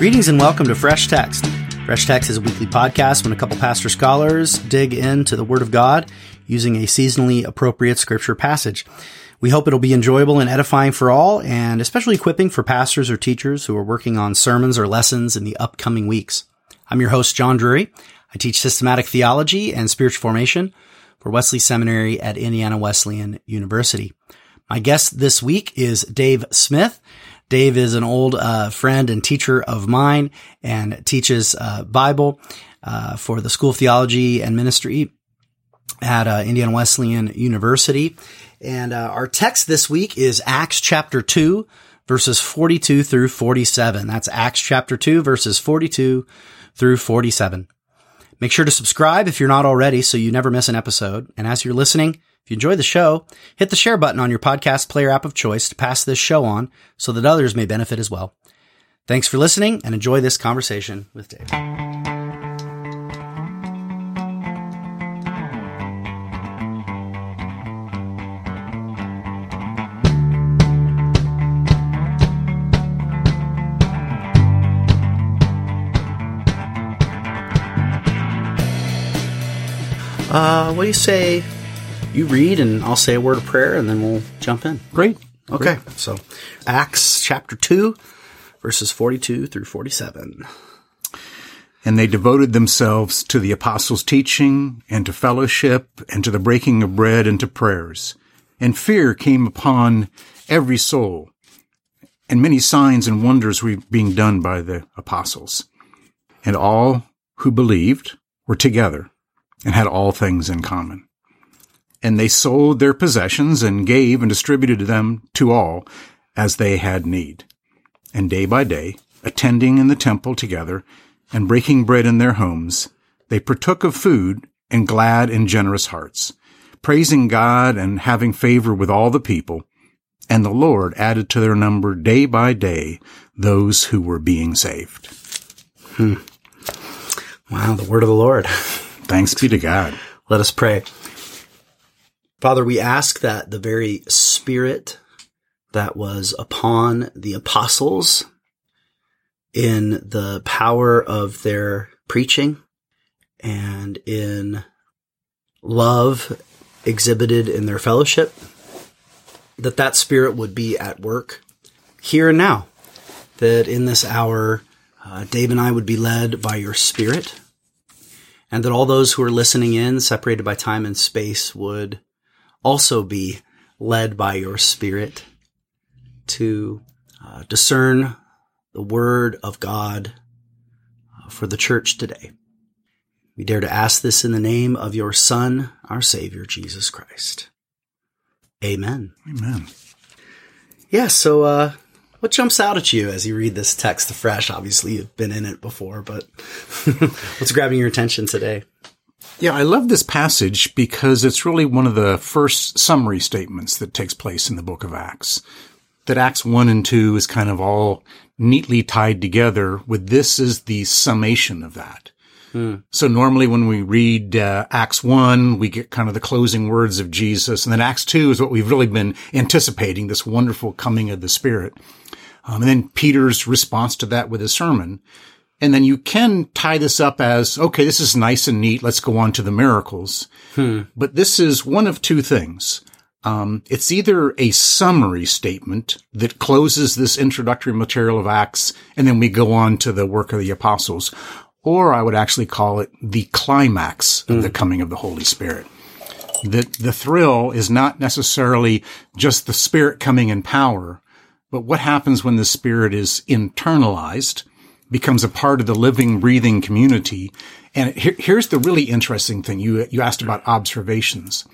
Greetings and welcome to Fresh Text. Fresh Text is a weekly podcast when a couple pastor scholars dig into the Word of God using a seasonally appropriate scripture passage. We hope it'll be enjoyable and edifying for all, and especially equipping for pastors or teachers who are working on sermons or lessons in the upcoming weeks. I'm your host, John Drury. I teach systematic theology and spiritual formation for Wesley Seminary at Indiana Wesleyan University. My guest this week is Dave Smith. Dave is an old uh, friend and teacher of mine and teaches uh, Bible uh, for the School of Theology and Ministry at uh, Indiana Wesleyan University. And uh, our text this week is Acts chapter 2, verses 42 through 47. That's Acts chapter 2, verses 42 through 47. Make sure to subscribe if you're not already so you never miss an episode. And as you're listening, if you enjoy the show, hit the share button on your podcast player app of choice to pass this show on so that others may benefit as well. Thanks for listening and enjoy this conversation with Dave. Uh, what do you say? You read, and I'll say a word of prayer, and then we'll jump in. Great. Okay. So, Acts chapter 2, verses 42 through 47. And they devoted themselves to the apostles' teaching and to fellowship and to the breaking of bread and to prayers. And fear came upon every soul. And many signs and wonders were being done by the apostles. And all who believed were together and had all things in common. And they sold their possessions and gave and distributed them to all as they had need. And day by day, attending in the temple together and breaking bread in their homes, they partook of food in glad and generous hearts, praising God and having favor with all the people. And the Lord added to their number day by day those who were being saved. Hmm. Wow, the word of the Lord. Thanks be to God. Let us pray. Father, we ask that the very spirit that was upon the apostles in the power of their preaching and in love exhibited in their fellowship, that that spirit would be at work here and now. That in this hour, uh, Dave and I would be led by your spirit and that all those who are listening in, separated by time and space, would also be led by your spirit to uh, discern the word of God uh, for the church today. We dare to ask this in the name of your Son, our Savior, Jesus Christ. Amen. Amen. Yeah, so uh, what jumps out at you as you read this text afresh? Obviously, you've been in it before, but what's grabbing your attention today? Yeah, I love this passage because it's really one of the first summary statements that takes place in the book of Acts. That Acts 1 and 2 is kind of all neatly tied together with this is the summation of that. Hmm. So normally when we read uh, Acts 1, we get kind of the closing words of Jesus. And then Acts 2 is what we've really been anticipating, this wonderful coming of the Spirit. Um, and then Peter's response to that with his sermon. And then you can tie this up as, okay, this is nice and neat. Let's go on to the miracles. Hmm. But this is one of two things. Um, it's either a summary statement that closes this introductory material of Acts, and then we go on to the work of the apostles, or I would actually call it the climax of the hmm. coming of the Holy Spirit. That the thrill is not necessarily just the Spirit coming in power, but what happens when the spirit is internalized, becomes a part of the living, breathing community? And here, here's the really interesting thing. You, you asked about observations.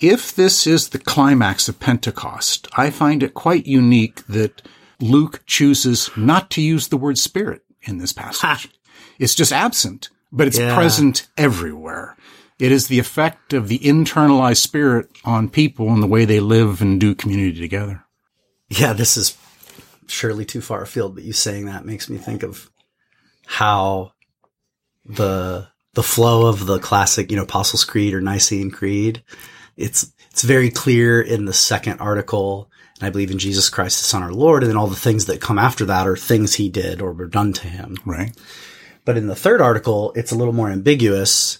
If this is the climax of Pentecost, I find it quite unique that Luke chooses not to use the word spirit in this passage. Ha. It's just absent, but it's yeah. present everywhere. It is the effect of the internalized spirit on people and the way they live and do community together. Yeah, this is surely too far afield, but you saying that makes me think of how the the flow of the classic, you know, Apostles' Creed or Nicene Creed. It's it's very clear in the second article and I believe in Jesus Christ, the Son, of our Lord. And then all the things that come after that are things he did or were done to him. Right. But in the third article, it's a little more ambiguous.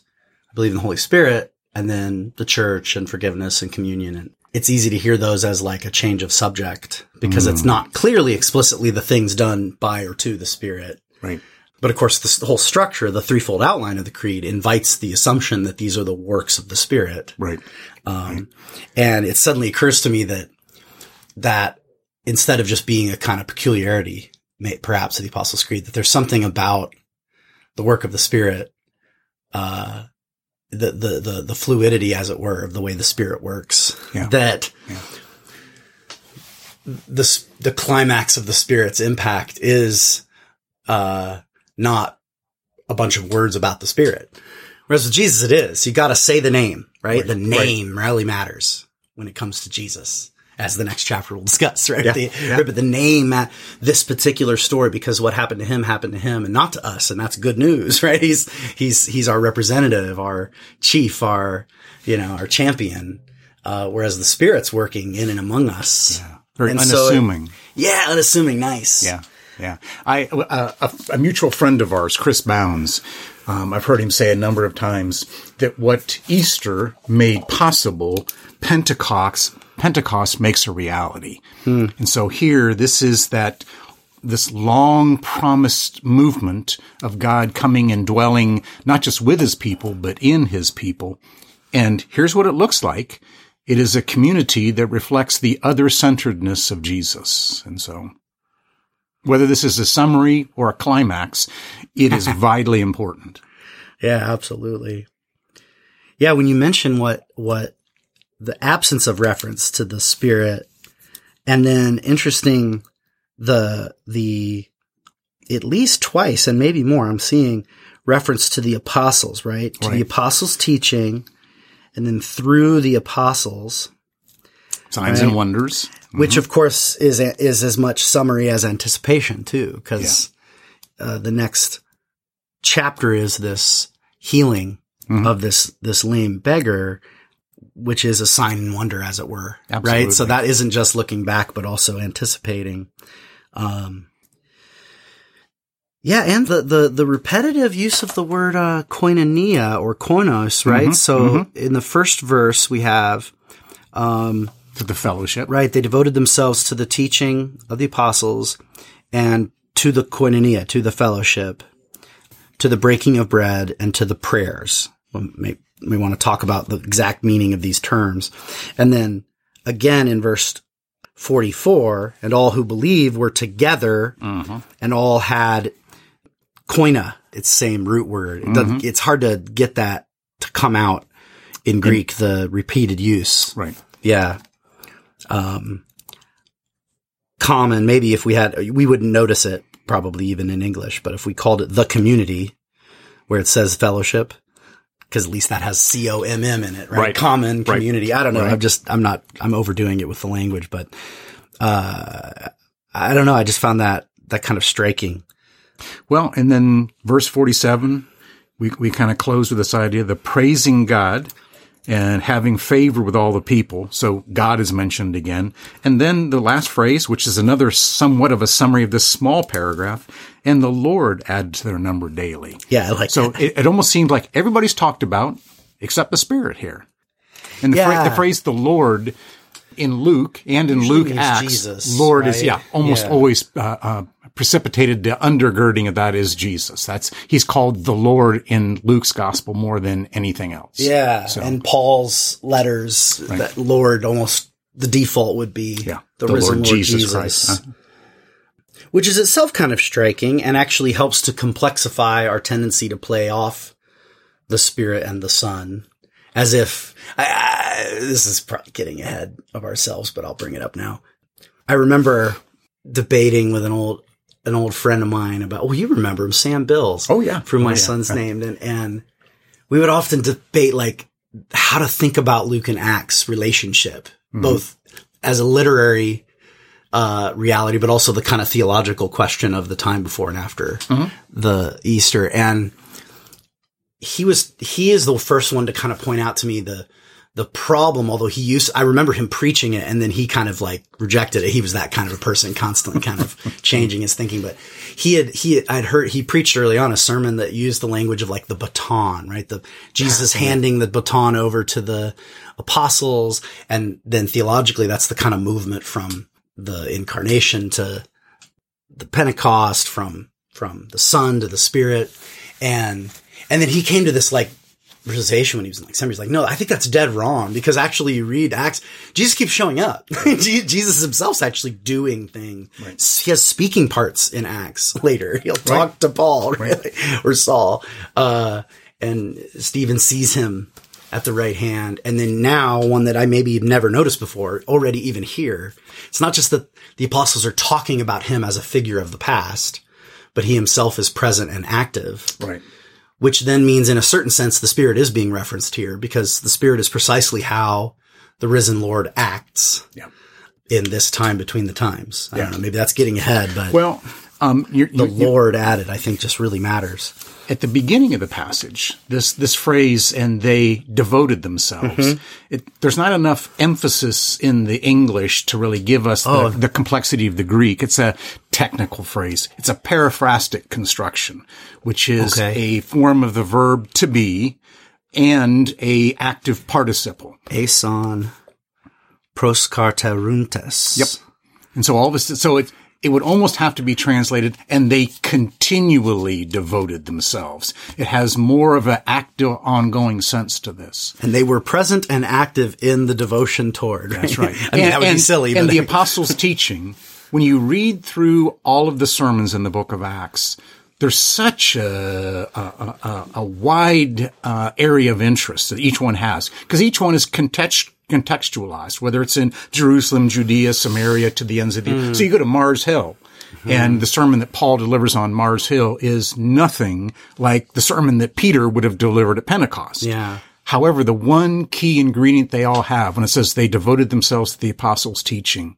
I believe in the Holy Spirit and then the church and forgiveness and communion. And it's easy to hear those as like a change of subject because it's not clearly explicitly the things done by or to the Spirit. Right. But of course, this, the whole structure, the threefold outline of the creed invites the assumption that these are the works of the Spirit. Right. Um, and it suddenly occurs to me that, that instead of just being a kind of peculiarity, perhaps of the Apostles' Creed, that there's something about the work of the Spirit, uh, the, the, the, the fluidity, as it were, of the way the Spirit works, Yeah. that Yeah. the, the climax of the Spirit's impact is, uh, not a bunch of words about the Spirit. Whereas with Jesus, it is. You got to say the name, right? The name really matters when it comes to Jesus, as the next chapter will discuss, right? Yeah, The- yeah. right, But the name, ma- this particular story, because what happened to him happened to him and not to us, and that's good news, right? He's he's he's our representative, our chief, our you know our champion. Uh, whereas the Spirit's working in and among us. Very And so it- unassuming. Yeah, unassuming, nice. Yeah, yeah. I uh, a, a mutual friend of ours, Chris Bounds. Um, I've heard him say a number of times that what Easter made possible, Pentecost Pentecost makes a reality. Hmm. And so here, this is that this long promised movement of God coming and dwelling not just with his people, but in his people. And here's what it looks like. It is a community that reflects the other centeredness of Jesus. And so whether this is a summary or a climax, it is vitally important. Yeah, absolutely. Yeah, when you mention what what the absence of reference to the spirit and then interesting the the at least twice and maybe more I'm seeing reference to the apostles, right? To the apostles teaching and then through the apostles, Signs Right. and wonders. which of course is is as much summary as anticipation too because uh, the next chapter is this healing Mhm. of this this lame beggar which is a sign and wonder as it were right so that isn't just looking back but also anticipating um yeah, and the, the, the repetitive use of the word uh, koinonia or koinos, right? Mhm, so in the first verse we have um, To the fellowship. Right. They devoted themselves to the teaching of the apostles and to the koinonia, to the fellowship, to the breaking of bread and to the prayers. We may, we want to talk about the exact meaning of these terms. And then again in verse 44, and all who believe were together and all had koina, it's same root word. It doesn't- It's hard to get that to come out in Greek, the repeated use. Right. Yeah. Um, common, maybe if we had, we wouldn't notice it probably even in English, but if we called it the community where it says fellowship, because at least that has C O M M in it, right? Right. Common Right. community. I don't know. Right. I'm just, I'm not, I'm overdoing it with the language, but, uh, I don't know. I just found that, that kind of striking. Well, and then verse 47, we, we kind of close with this idea the praising God and having favor with all the people. So God is mentioned again. And then the last phrase, which is another somewhat of a summary of this small paragraph, and the Lord add to their number daily. Yeah. I like So it, it almost seemed like everybody's talked about except the Spirit here. And the, Yeah. phrase, the phrase "the Lord" in Luke and in Usually Luke Acts, Jesus, Lord is yeah almost Yeah. always uh, uh, precipitated. The undergirding of that is Jesus. That's he's called the Lord in Luke's gospel more than anything else. Yeah, So- and Paul's letters, that Lord almost the default would be Yeah, the, the risen Lord Lord, Jesus Jesus, Christ. Uh-huh. which is itself kind of striking and actually helps to complexify our tendency to play off the Spirit and the Son as if I, I, this is probably getting ahead of ourselves, but I'll bring it up now. I remember debating with an old an old friend of mine about. Oh, you remember him, Sam Bills? Oh, yeah. from Oh, my yeah. son's name, and and we would often debate like how to think about Luke and Acts relationship, Mm-hmm. both as a literary uh, reality, but also the kind of theological question of the time before and after Mm-hmm. the Easter. And he was he is the first one to kind of point out to me the the problem, although he used, I remember him preaching it and then he kind of like rejected it. He was that kind of a person, constantly kind of changing his thinking. But he had, he had, I'd heard, he preached early on a sermon that used the language of like the baton, right? The Jesus handing the baton over to the apostles. And then theologically, that's the kind of movement from the incarnation to the Pentecost, from, from the son to the spirit. And, and then he came to this like realization when he was in like seminary. He's like, no, I think that's dead wrong because actually you read Acts, Jesus keeps showing up. Jesus himself's actually doing things. Right. He has speaking parts in Acts later. He'll talk right. to Paul right. or Saul. Uh, and Stephen sees him at the right hand. And then now one that I maybe never noticed before, already even here. It's not just that the apostles are talking about him as a figure of the past, but he himself is present and active. Right which then means in a certain sense the spirit is being referenced here because the spirit is precisely how the risen Lord acts yeah. in this time between the times. I yeah. don't know, maybe that's getting ahead, but well, um, you're, the you're, Lord added, I think, just really matters. At the beginning of the passage, this this phrase "and they devoted themselves," mm-hmm. it, there's not enough emphasis in the English to really give us oh. the, the, complexity of the Greek. It's a technical phrase. It's a periphrastic construction, which is okay. a form of the verb to be and a active participle. Ason proskarteruntes. Yep. And so all this, so it, it would almost have to be translated, and they continually devoted themselves. It has more of an active, ongoing sense to this. And they were present and active in the devotion toward. That's right. I mean, and, that would and, be silly. And the apostles' teaching, when you read through all of the sermons in the book of Acts, there's such a, a, a, a wide uh, area of interest that each one has because each one is context, contextualized, whether it's in Jerusalem, Judea, Samaria, to the ends of the. Mm. So you go to Mars Hill. Mm-hmm. And the sermon that Paul delivers on Mars Hill is nothing like the sermon that Peter would have delivered at Pentecost. Yeah. However, the one key ingredient they all have when it says they devoted themselves to the apostles' teaching,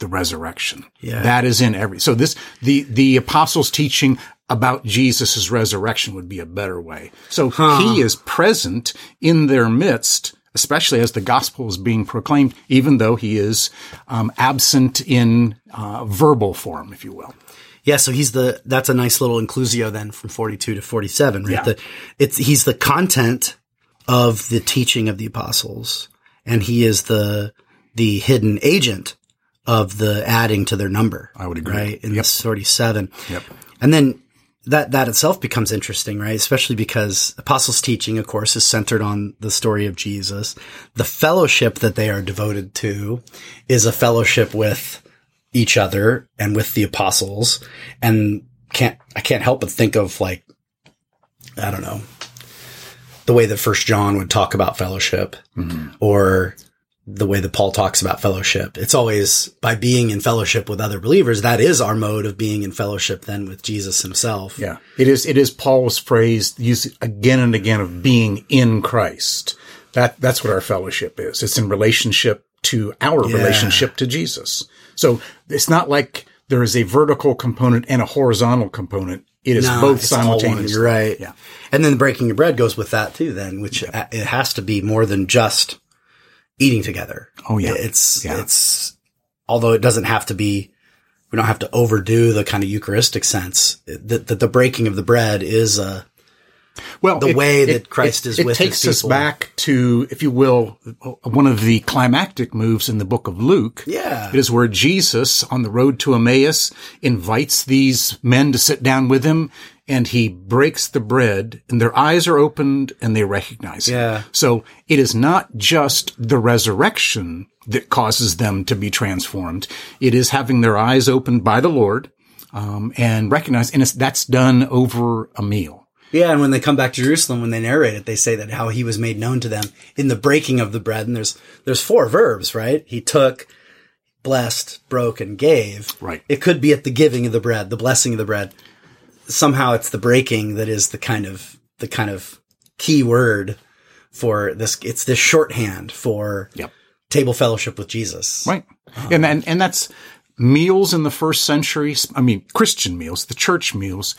the resurrection. Yeah. That is in every, so this, the, the apostles' teaching about Jesus' resurrection would be a better way. So huh. he is present in their midst, especially as the gospel is being proclaimed, even though he is um, absent in uh, verbal form, if you will. Yeah, so he's the that's a nice little inclusio then from 42 to 47, right? Yeah. The, it's he's the content of the teaching of the apostles and he is the the hidden agent of the adding to their number. I would agree. Right? In yep. this 47. Yep. And then that that itself becomes interesting, right? Especially because apostles' teaching, of course, is centered on the story of Jesus. The fellowship that they are devoted to is a fellowship with each other and with the apostles. And can't I can't help but think of like I don't know the way that First John would talk about fellowship, mm-hmm. or the way that Paul talks about fellowship. It's always by being in fellowship with other believers. That is our mode of being in fellowship then with Jesus himself. Yeah. It is, it is Paul's phrase used again and again of being in Christ. That, that's what our fellowship is. It's in relationship to our yeah. relationship to Jesus. So it's not like there is a vertical component and a horizontal component. It is no, both simultaneously. You're right. Yeah. And then the breaking of bread goes with that too, then, which yeah. it has to be more than just eating together. Oh yeah. It's, yeah. it's, although it doesn't have to be, we don't have to overdo the kind of Eucharistic sense that the, the, breaking of the bread is a, well, the it, way that it, Christ it, is with It takes us back to, if you will, one of the climactic moves in the book of Luke. Yeah. It is where Jesus on the road to Emmaus invites these men to sit down with him and he breaks the bread and their eyes are opened and they recognize yeah. So it is not just the resurrection that causes them to be transformed. It is having their eyes opened by the Lord, um, and recognize, and that's done over a meal. Yeah, and when they come back to Jerusalem, when they narrate it, they say that how he was made known to them in the breaking of the bread. And there's there's four verbs, right? He took, blessed, broke, and gave. Right. It could be at the giving of the bread, the blessing of the bread somehow it's the breaking that is the kind of the kind of key word for this. It's this shorthand for yep. table fellowship with Jesus, right? Um, and, and and that's meals in the first century. I mean, Christian meals, the church meals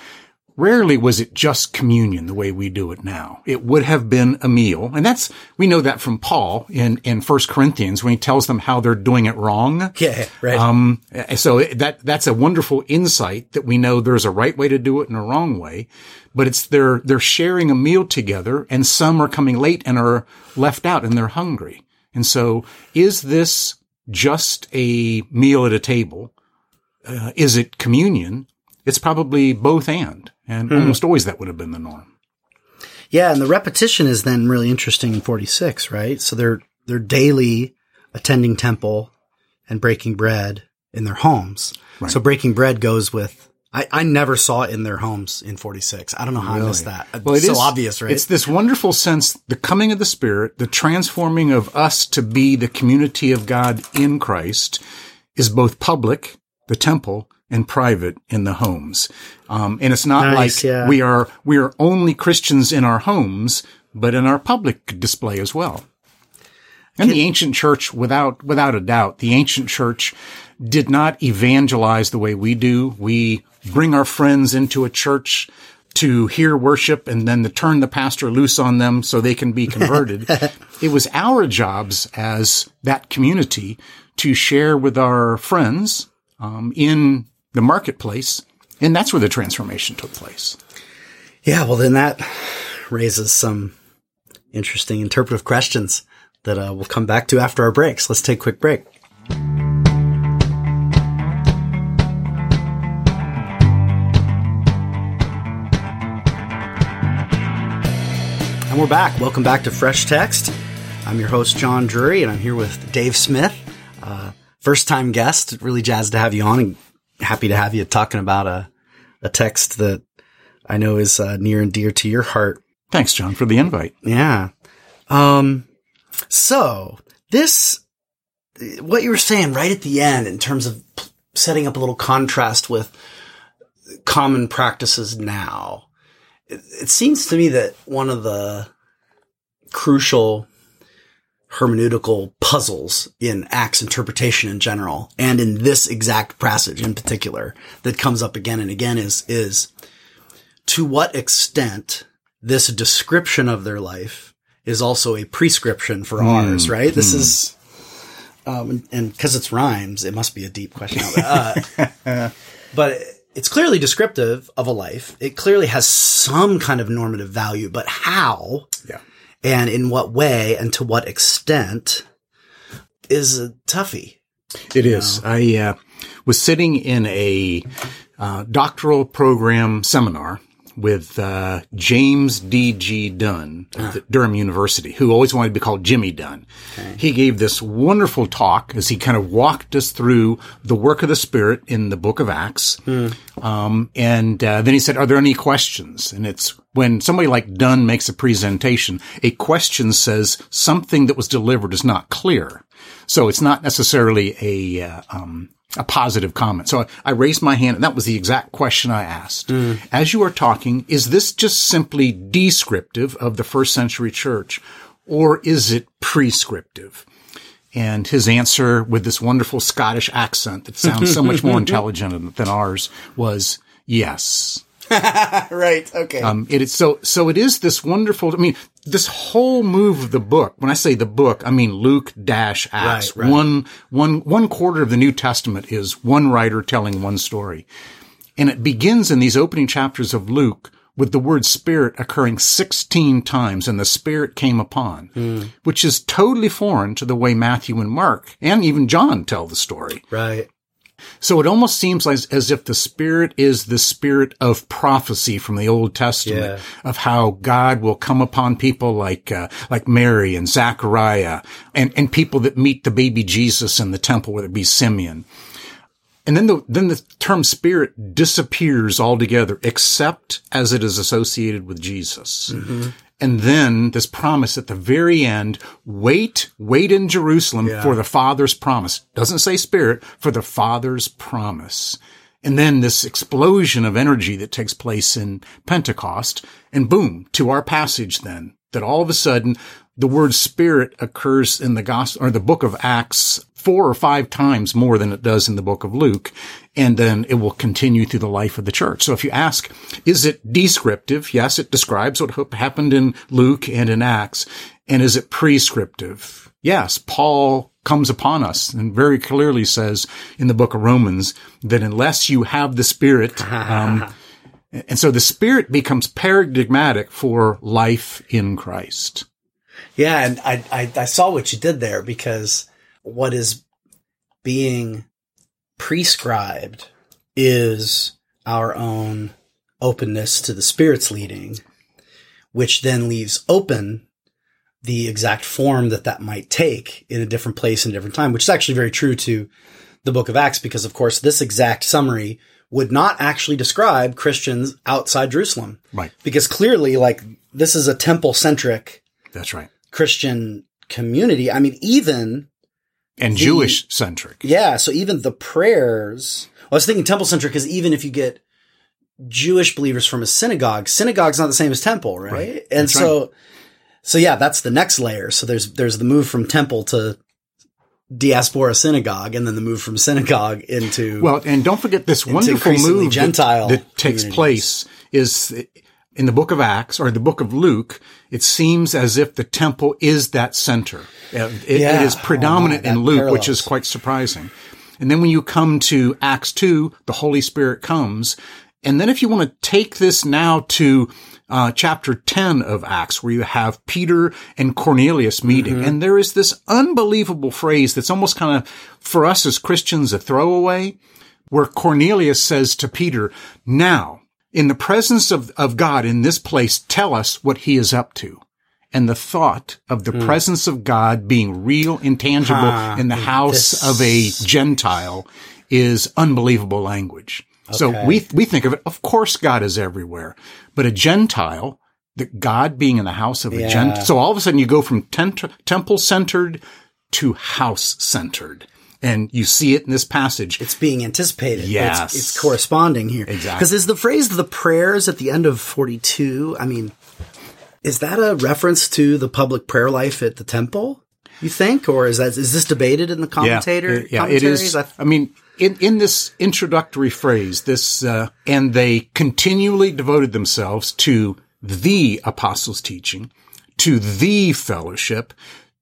rarely was it just communion the way we do it now. It would have been a meal. And that's, we know that from Paul in, in First Corinthians when he tells them how they're doing it wrong. Yeah, right. Um, so that, that's a wonderful insight that we know there's a right way to do it and a wrong way, but it's they're, they're sharing a meal together and some are coming late and are left out and they're hungry. And so is this just a meal at a table? Uh, is it communion? It's probably both and, and hmm. almost always that would have been the norm. Yeah, and the repetition is then really interesting in 46, right? So they're they're daily attending temple and breaking bread in their homes. Right. So breaking bread goes with I, I never saw it in their homes in 46. I don't know how I missed that. Well, it's it so is- obvious, right? It's this wonderful sense, the coming of the Spirit, the transforming of us to be the community of God in Christ is both public, the temple, and private in the homes. Um, and it's not Nice, like yeah. we are, we are only Christians in our homes, but in our public display as well. And the ancient church, without, without a doubt, the ancient church did not evangelize the way we do. We bring our friends into a church to hear worship and then to turn the pastor loose on them so they can be converted. it was our jobs as that community to share with our friends um, in the marketplace. And that's where the transformation took place. yeah, well then that raises some interesting interpretive questions that uh, we'll come back to after our breaks. Let's take a quick break. And we're back. Welcome back to Fresh Text. I'm your host, John Drury, and I'm here with Dave Smith, uh, first time guest. Really jazzed to have you on and happy to have you talking about a, a text that I know is uh, near and dear to your heart. Thanks, John, for the invite. Yeah. Um, so this, what you were saying right at the end in terms of p- setting up a little contrast with common practices now, it, it seems to me that one of the crucial hermeneutical puzzles in Acts interpretation in general, and in this exact passage in particular that comes up again and again is, is to what extent this description of their life is also a prescription for ours, right? This is, um, and because it's rhymes, it must be a deep question. Uh, but it's clearly descriptive of a life. It clearly has some kind of normative value, but how Yeah. And in what way and to what extent is a toughie. It is. I uh, was sitting in a uh, doctoral program seminar with uh, James D.G. Dunn at Durham University, who always wanted to be called Jimmy Dunn. He gave this wonderful talk as he kind of walked us through the work of the Spirit in the book of Acts. Um, and uh, then he said, Are there any questions? And it's when somebody like Dunn makes a presentation, a question says something that was delivered is not clear. So it's not necessarily a, uh, um, a positive comment. So I, I raised my hand and that was the exact question I asked. As you are talking, is this just simply descriptive of the first century church or is it prescriptive? And his answer with this wonderful Scottish accent that sounds so much more intelligent than ours was yes. Right. Okay. Um, it is so, so it is this wonderful, I mean, this whole move of the book, when I say the book, I mean Luke dash Acts. Right, right. One, one, one quarter of the New Testament is one writer telling one story. And it begins in these opening chapters of Luke with the word spirit occurring 16 times and the spirit came upon, hmm. which is totally foreign to the way Matthew and Mark and even John tell the story. right. So it almost seems like as if the spirit is the spirit of prophecy from the Old Testament Yeah. of how God will come upon people like uh, like Mary and Zachariah and and people that meet the baby Jesus in the temple, whether it be Simeon. And then the then the term spirit disappears altogether, except as it is associated with Jesus. And then this promise at the very end, wait, wait in Jerusalem Yeah. for the Father's promise. Doesn't say spirit, for the Father's promise. And then this explosion of energy that takes place in Pentecost and boom, to our passage then, that all of a sudden the word spirit occurs in the gospel or the book of Acts four or five times more than it does in the book of Luke. And then it will continue through the life of the church. So if you ask, is it descriptive? Yes, it describes what happened in Luke and in Acts. And is it prescriptive? Yes, Paul comes upon us and very clearly says in the book of Romans that unless you have the Spirit, um, and so the Spirit becomes paradigmatic for life in Christ. Yeah, and I, I, I saw what you did there because what is being prescribed is our own openness to the Spirit's leading, which then leaves open the exact form that that might take in a different place and different time, which is actually very true to the book of Acts, because of course this exact summary would not actually describe Christians outside Jerusalem. Right. Because clearly, like, this is a temple centric. That's right. Christian community. I mean, even. And Jewish centric. Yeah. So even the prayers, I was thinking temple centric because even if you get Jewish believers from a synagogue, synagogue's not the same as temple, right? right. And that's so, right. so yeah, that's the next layer. So there's, there's the move from temple to diaspora synagogue and then the move from synagogue into well and don't forget this wonderful move Gentile that, that takes place is in the book of Acts or the book of Luke, it seems as if the temple is that center. It, yeah. it is predominant oh, in Luke, parallels. which is quite surprising. And then when you come to Acts 2, the Holy Spirit comes. And then if you want to take this now to uh, chapter 10 of Acts, where you have Peter and Cornelius meeting. Mm-hmm. And there is this unbelievable phrase that's almost kind of, for us as Christians, a throwaway, where Cornelius says to Peter, now, in the presence of, of God in this place, tell us what he is up to. And the thought of the mm. presence of God being real, intangible ah, in the house this. of a Gentile is unbelievable language. Okay. So we, we think of it, of course God is everywhere, but a Gentile, that God being in the house of a. Gentile. So all of a sudden you go from tent- temple centered to house centered and you see it in this passage. It's being anticipated. Yes. It's, it's corresponding here. Exactly. Because is the phrase the prayers at the end of 42, I mean, is that a reference to the public prayer life at the temple? You think, or is that is this debated in the commentator? Yeah, yeah it is. I, mean, in in this introductory phrase, this uh, and they continually devoted themselves to the apostles' teaching, to the fellowship,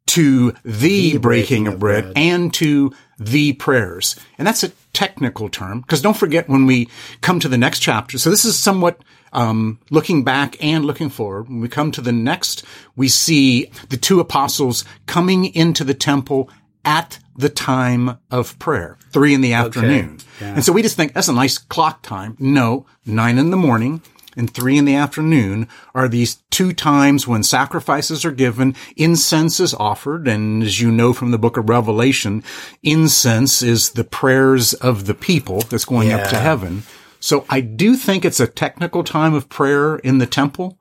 to the, the breaking, breaking, of bread, bread, and to the prayers. And that's a technical term because don't forget when we come to the next chapter. So this is somewhat um, looking back and looking forward. When we come to the next, we see the two apostles coming into the temple at the time of prayer, three in the afternoon. Okay. Yeah. And so we just think that's a nice clock time. No, nine in the morning and three in the afternoon are these two times when sacrifices are given, incense is offered, and as you know from the book of Revelation, incense is the prayers of the people that's going yeah. up to heaven. So I do think it's a technical time of prayer in the temple,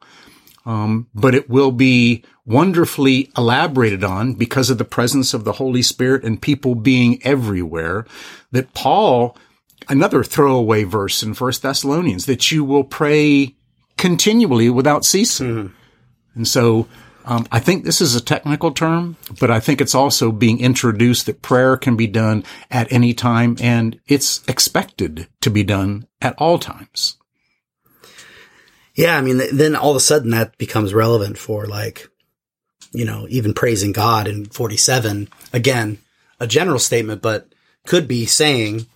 um, but it will be wonderfully elaborated on because of the presence of the Holy Spirit and people being everywhere that Paul another throwaway verse in First Thessalonians that you will pray continually without ceasing. Mm-hmm. And so um, I think this is a technical term, but I think it's also being introduced that prayer can be done at any time and it's expected to be done at all times. Yeah. I mean, then all of a sudden that becomes relevant for like, you know, even praising God in 47. Again, a general statement, but could be saying,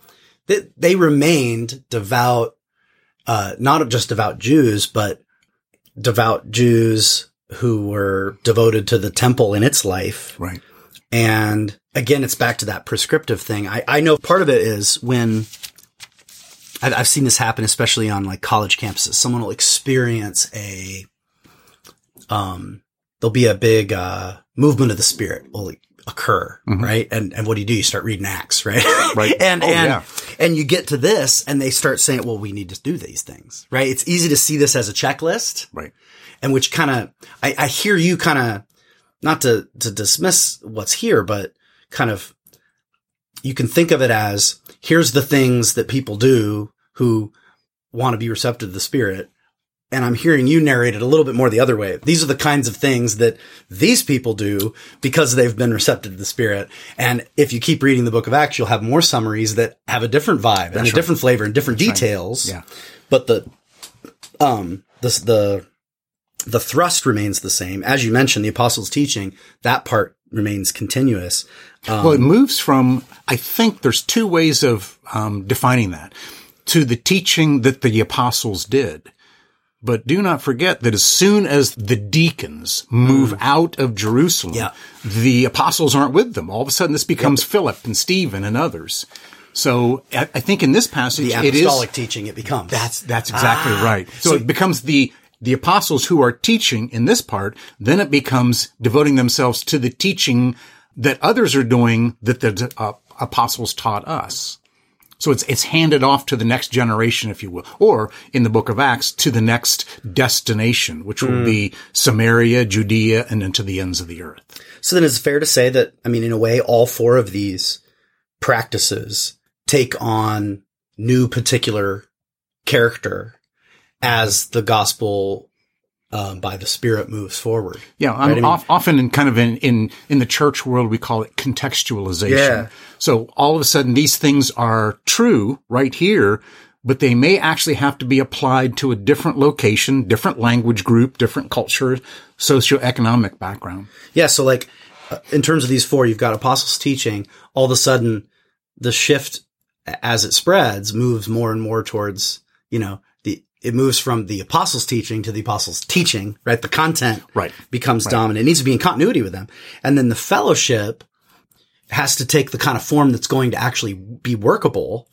that they remained devout, uh, not just devout Jews, but devout Jews who were devoted to the temple in its life. Right. And again, it's back to that prescriptive thing. I, I know part of it is when I've, I've seen this happen, especially on like college campuses. Someone will experience a, um, there'll be a big, uh, movement of the spirit will occur, mm-hmm. right? And and what do you do? You start reading Acts, right? Right. and oh, and yeah. And you get to this, and they start saying, "Well, we need to do these things," right? It's easy to see this as a checklist, right? And which kind of I, I hear you kind of not to to dismiss what's here, but kind of you can think of it as here's the things that people do who want to be receptive to the Spirit. And I'm hearing you narrate it a little bit more the other way. These are the kinds of things that these people do because they've been receptive to the Spirit. And if you keep reading the book of Acts, you'll have more summaries that have a different vibe and a right. different flavor and different details. Yeah. But the, um, the, the, the thrust remains the same. As you mentioned, the apostles' teaching, that part remains continuous. Um, Well, it moves from, I think there's two ways of um, defining that to the teaching that the apostles did. But do not forget that as soon as the deacons move out of Jerusalem, Mm. Yeah. the apostles aren't with them. All of a sudden, this becomes Philip and Stephen and others. So I, I think in this passage, the it is apostolic teaching it becomes. that's that's exactly Ah. right. So, it becomes the the apostles who are teaching in this part. Then it becomes devoting themselves to the teaching that others are doing that the uh, apostles taught us. So it's it's handed off to the next generation, if you will, or in the book of Acts to the next destination, which will hmm. be Samaria, Judea, and into the ends of the earth. So then it's fair to say that, I mean, in a way, all four of these practices take on new particular character as the gospel um, by the Spirit moves forward. Yeah, Right, I mean- off, often in kind of in, in in the church world we call it contextualization. Yeah. So all of a sudden these things are true right here, but they may actually have to be applied to a different location, different language group, different culture, socioeconomic background. Yeah. So like uh, in terms of these four, you've got apostles teaching. All of a sudden, the shift as it spreads moves more and more towards you know it moves from the apostles teaching to the apostles teaching. Right. The content Right. becomes dominant. It needs to be in continuity with them, and then the fellowship has to take the kind of form that's going to actually be workable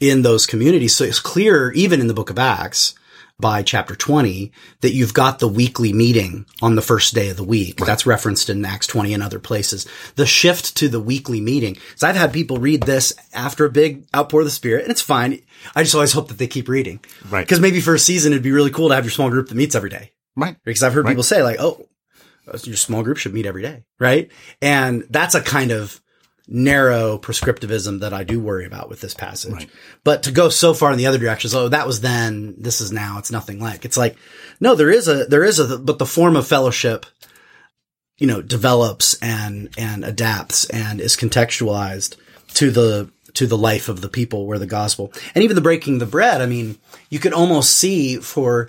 in those communities. So it's clear, even in the book of Acts, by chapter 20, that you've got the weekly meeting on the first day of the week. That's referenced in Acts 20 and other places. The shift to the weekly meeting. So I've had people read this after a big outpour of the Spirit, and it's fine. I just always hope that they keep reading. Right. Because maybe for a season, it'd be really cool to have your small group that meets every day. Right. Because I've heard people say like, "Oh, your small group should meet every day," right? And that's a kind of narrow prescriptivism that I do worry about with this passage. But to go so far in the other directions, oh, that was then, this is now, it's nothing like. It's like, no, there is a, there is a, but the form of fellowship, you know, develops and, and adapts and is contextualized to the, to the life of the people where the gospel and even the breaking the bread. I mean, you could almost see for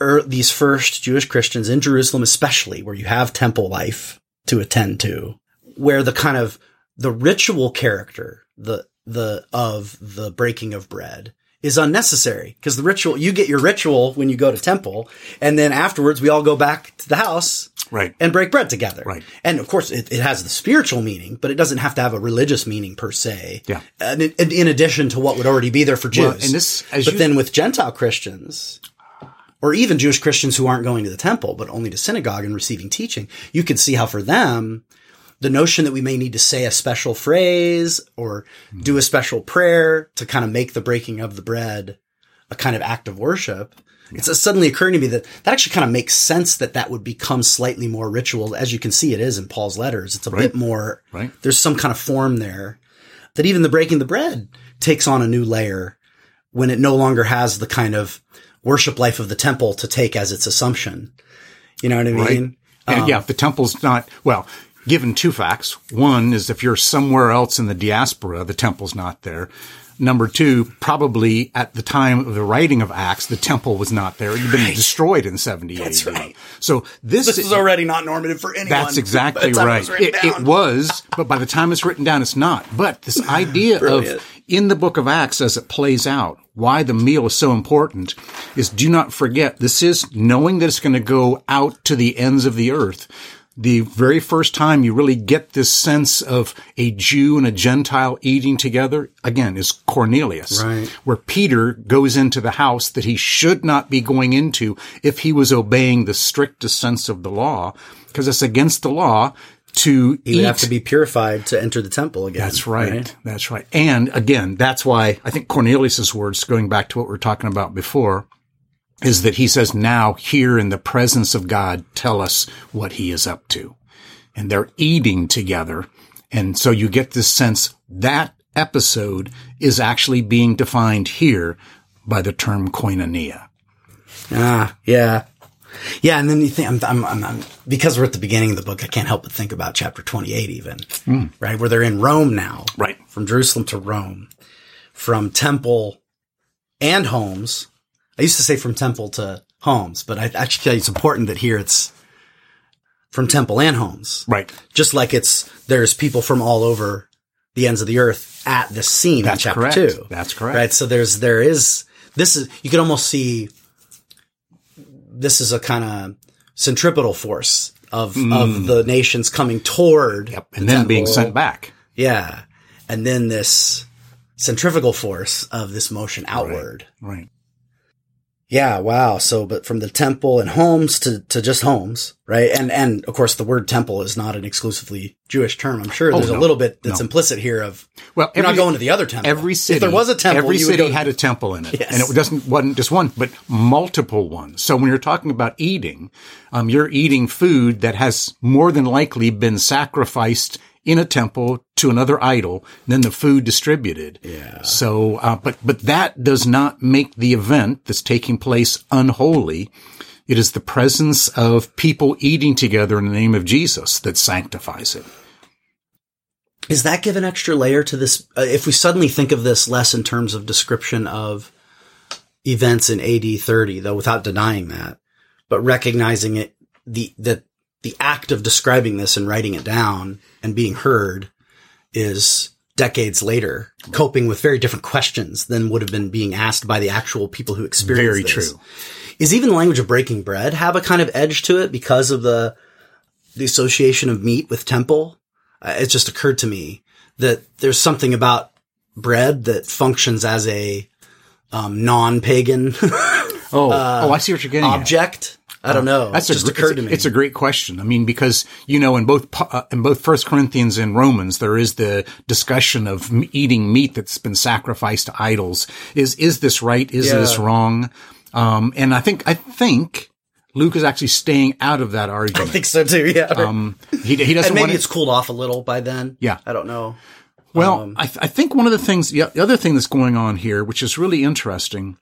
er, these first Jewish Christians in Jerusalem, especially where you have temple life to attend to, where the kind of the ritual character, the, the, of the breaking of bread is unnecessary because the ritual, you get your ritual when you go to temple and then afterwards we all go back to the house Right. and break bread together. Right. And of course, it, it has the spiritual meaning, but it doesn't have to have a religious meaning per se. Yeah. And in, in addition to what would already be there for Jews. Well, and this- but you- then with Gentile Christians, or even Jewish Christians who aren't going to the temple, but only to synagogue and receiving teaching, you can see how for them, the notion that we may need to say a special phrase or do a special prayer to kind of make the breaking of the bread a kind of act of worship. It's suddenly occurring to me that that actually kind of makes sense that that would become slightly more ritual. As you can see, it is in Paul's letters. It's a bit more, Right. there's some kind of form there that even the breaking of the bread takes on a new layer when it no longer has the kind of worship life of the temple to take as its assumption. You know what I mean? Right. And yeah, if the temple's not, well, given two facts. One is if you're somewhere else in the diaspora, the temple's not there. Number two, probably at the time of the writing of Acts, the temple was not there. It had been destroyed in 70 That's AD. right. So this, This is already not normative for anyone. that's exactly it right. was It, it was, but by the time it's written down, it's not. But this idea of in the book of Acts as it plays out, why the meal is so important is do not forget this is knowing that it's going to go out to the ends of the earth. The very first time you really get this sense of a Jew and a Gentile eating together, again, is Cornelius. Right. Where Peter goes into the house that he should not be going into if he was obeying the strictest sense of the law, because it's against the law to You eat have to be purified to enter the temple again. that's right. That's right. And again, that's why I think Cornelius's words, going back to what we are talking about before, is that he says, now here in the presence of God, tell us what he is up to. And they're eating together. And so you get this sense that episode is actually being defined here by the term koinonia. Ah, yeah. Yeah, and then you think, I'm, I'm, I'm, I'm- because we're at the beginning of the book, I can't help but think about chapter 28 even, right? Where they're in Rome now. Right. From Jerusalem to Rome. From temple and homes. I used to say from temple to homes, but I actually feel it's important that here it's from temple and homes. Right. Just like it's, there's people from all over the ends of the earth at this scene That's in chapter correct. two. That's correct. Right. So there's, there is, this is, you can almost see this is a kind of centripetal force of, mm. of the nations coming toward. Yep. And the then being sent back. Yeah. And then this centrifugal force of this motion outward. Right. Yeah, wow. So, but from the temple and homes to, to just homes, right? And, and of course, the word temple is not an exclusively Jewish term. I'm sure there's a Oh, no. little bit that's No. implicit here of, Well, you're not going to the other temple. Every city, if there was a temple, every city had a temple in it, Yes. and it doesn't wasn't just one, but multiple ones. So when you're talking about eating, um, you're eating food that has more than likely been sacrificed in a temple to another idol, then the food distributed. Yeah. So, uh, but but that does not make the event that's taking place unholy. It is the presence of people eating together in the name of Jesus that sanctifies it. Is that give an extra layer to this? Uh, if we suddenly think of this less in terms of description of events in AD 30, though, without denying that, but recognizing it, the, the, the act of describing this and writing it down and being heard is decades later, coping with very different questions than would have been being asked by the actual people who experienced it. Very this. true. Is even the language of breaking bread have a kind of edge to it because of the, the association of meat with temple? Uh, it just occurred to me that there's something about bread that functions as a um, non-pagan Oh, oh, I see what you're getting at. I don't know. That's it a, just gr- occurred to me. It's a great question. I mean, because you know, in both uh, in both First Corinthians and Romans, there is the discussion of m- eating meat that's been sacrificed to idols. Is is this right? Is Yeah. this wrong? Um, and I think I think Luke is actually staying out of that argument. I think so too. Yeah. Um, he, he doesn't and maybe it's cooled off a little by then. Yeah. I don't know. Well, Um, I, th- I think one of the things, the other thing that's going on here, which is really interesting,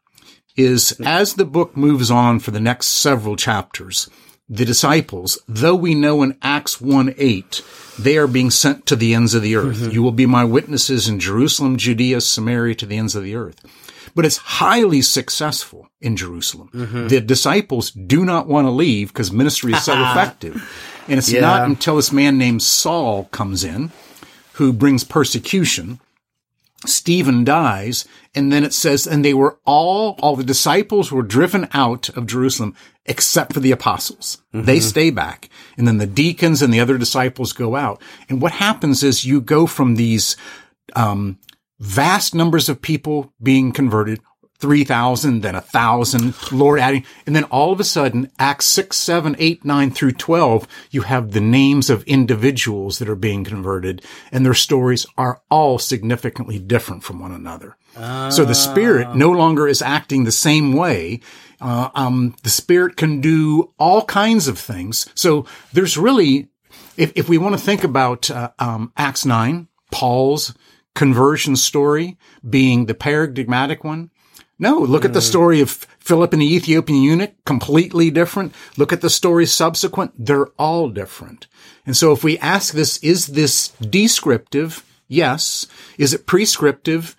is as the book moves on for the next several chapters, the disciples, though we know in Acts 1 8, they are being sent to the ends of the earth. Mm-hmm. You will be my witnesses in Jerusalem, Judea, Samaria, to the ends of the earth. But it's highly successful in Jerusalem. Mm-hmm. The disciples do not want to leave because ministry is so effective. And it's Yeah. not until this man named Saul comes in who brings persecution. Stephen dies, and then it says, and they were all, all the disciples were driven out of Jerusalem except for the apostles. They stay back. And then the deacons and the other disciples go out. And what happens is you go from these, um, vast numbers of people being converted, 3,000, then a thousand, Lord adding, and then all of a sudden, Acts 6, 7, 8, 9 through 12, you have the names of individuals that are being converted, and their stories are all significantly different from one another. So the Spirit no longer is acting the same way. Uh, um, the Spirit can do all kinds of things. So there's really, if, if we want to think about uh, um, Acts 9, Paul's conversion story being the paradigmatic one, no, look at the mm. story of Philip and the Ethiopian eunuch, completely different. Look at the stories subsequent. They're all different. And so if we ask this, is this descriptive? Yes. Is it prescriptive?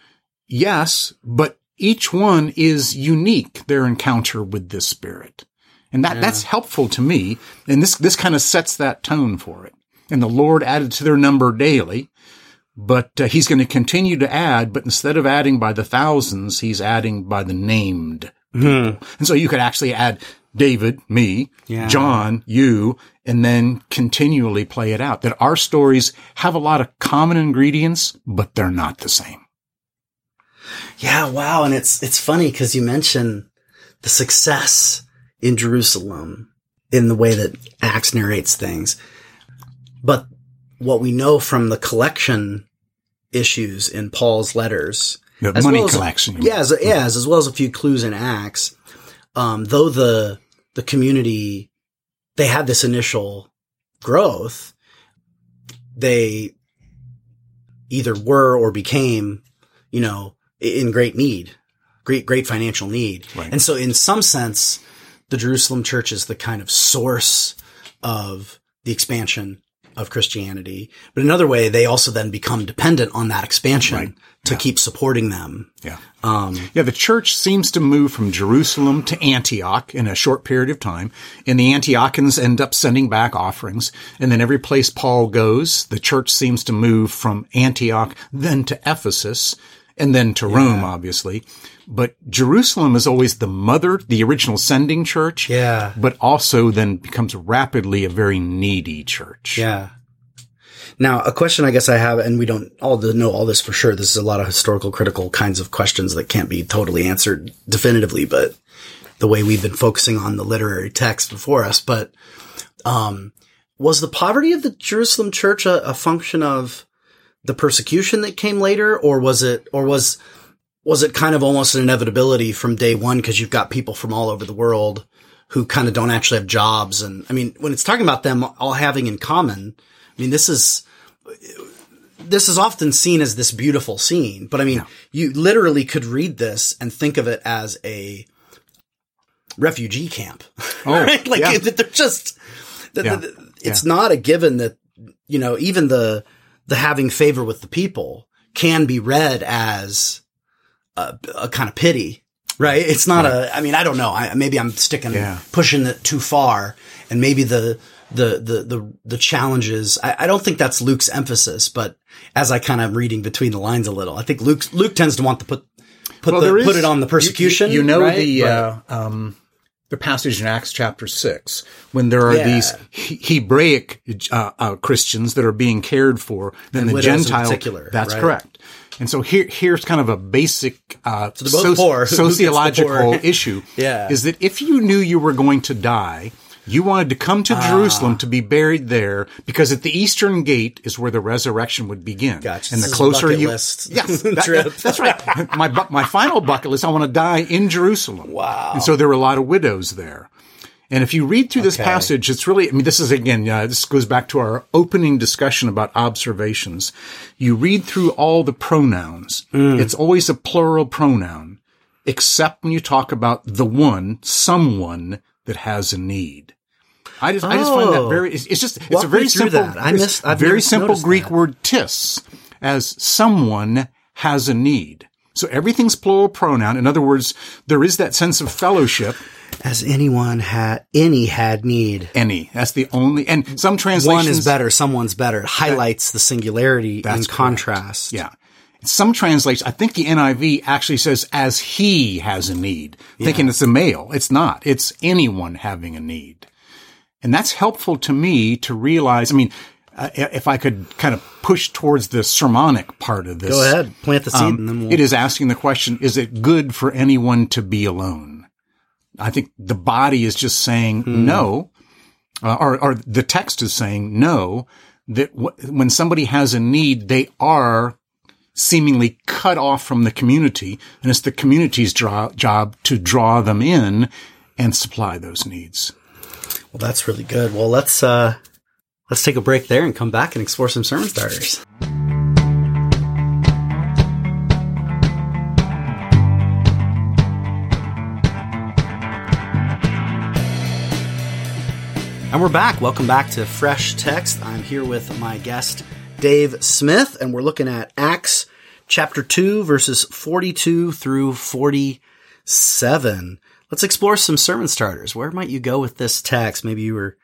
Yes. But each one is unique, their encounter with this spirit. And that, that's helpful to me. And this, this kind of sets that tone for it. And the Lord added to their number daily but uh, he's going to continue to add, but instead of adding by the thousands, he's adding by the named people. And so you could actually add David, me, Yeah. John, you, and then continually play it out. That our stories have a lot of common ingredients, but they're not the same. Yeah, wow. And it's, it's funny because you mention the success in Jerusalem in the way that Acts narrates things. But what we know from the collection issues in Paul's letters, The as money well as- collection. yeah, as, yeah, as, as well as a few clues in Acts, um, though the, the community, they had this initial growth, they either were or became, you know, in great need, great, great financial need. Right. And so in some sense, the Jerusalem church is the kind of source of the expansion of Christianity. But another way, they also then become dependent on that expansion Right. to keep supporting them. Yeah. Um, Yeah, the church seems to move from Jerusalem to Antioch in a short period of time, and the Antiochans end up sending back offerings. And then every place Paul goes, the church seems to move from Antioch, then to Ephesus, and then to Rome, obviously. But Jerusalem is always the mother, the original sending church. Yeah. But also then becomes rapidly a very needy church. Yeah. Now, a question I guess I have, and we don't all know all this for sure. This is a lot of historical critical kinds of questions that can't be totally answered definitively, but the way we've been focusing on the literary text before us. But, um, was the poverty of the Jerusalem church a, a function of the persecution that came later, or was it, or was, was it kind of almost an inevitability from day one because you've got people from all over the world who kind of don't actually have jobs? And I mean, when it's talking about them all having in common, I mean, this is, this is often seen as this beautiful scene, but I mean, you literally could read this and think of it as a refugee camp. Oh, right? Like yeah. they're just, Yeah. it's not a given that, you know, even the, the having favor with the people can be read as a, a kind of pity, right? It's not a, I mean, I don't know. I, maybe I'm sticking, Yeah. pushing it too far and maybe the, the, the, the, the challenges. I, I don't think that's Luke's emphasis, but as I kind of reading between the lines a little, I think Luke, Luke tends to want to put, put Well, the, is- put it on the persecution. You, you know right? the But- uh, um, the passage in Acts chapter six when there are Yeah. these he- Hebraic uh, uh, Christians that are being cared for, then And the Gentile. particular, that's right? correct. And so here, here's kind of a basic uh, they're both poor. Who- who gets the sociological issue. Yeah. is that if you knew you were going to die. You wanted to come to Ah. Jerusalem to be buried there because at the eastern gate is where the resurrection would begin. Gotcha. And the closer you, list yes, that- that's right. My my final bucket list. I want to die in Jerusalem. Wow. And so there were a lot of widows there. And if you read through this Okay. passage, it's really, I mean, this is again, uh, this goes back to our opening discussion about observations. You read through all the pronouns. Mm. It's always a plural pronoun, except when you talk about the one, someone that has a need. I just, I just find that Oh. very, it's, it's just, it's a very simple, that. I missed- I've very simple Greek that. word tis as someone has a need. So everything's plural pronoun. In other words, there is that sense of fellowship. as anyone had, any had need. Any. That's the only, and some translations. One is better, someone's better. It highlights the singularity in That's correct. contrast. Yeah. Some translations, I think the NIV actually says as he has a need, thinking it's a male. It's not. It's anyone having a need. And that's helpful to me to realize, I mean, uh, if I could kind of push towards the sermonic part of this. Go ahead, plant the seed, Um, and then we'll. It is asking the question, is it good for anyone to be alone? I think the body is just saying Hmm. no, uh, or, or the text is saying no, that w- when somebody has a need, they are seemingly cut off from the community, and it's the community's draw, job to draw them in and supply those needs. Well, that's really good. Well, let's uh, let's take a break there and come back and explore some sermon starters. And we're back. Welcome back to Fresh Text. I'm here with my guest, Dave Smith, and we're looking at Acts chapter 2, verses 42 through 47. Let's explore some sermon starters. Where might you go with this text? Maybe you were,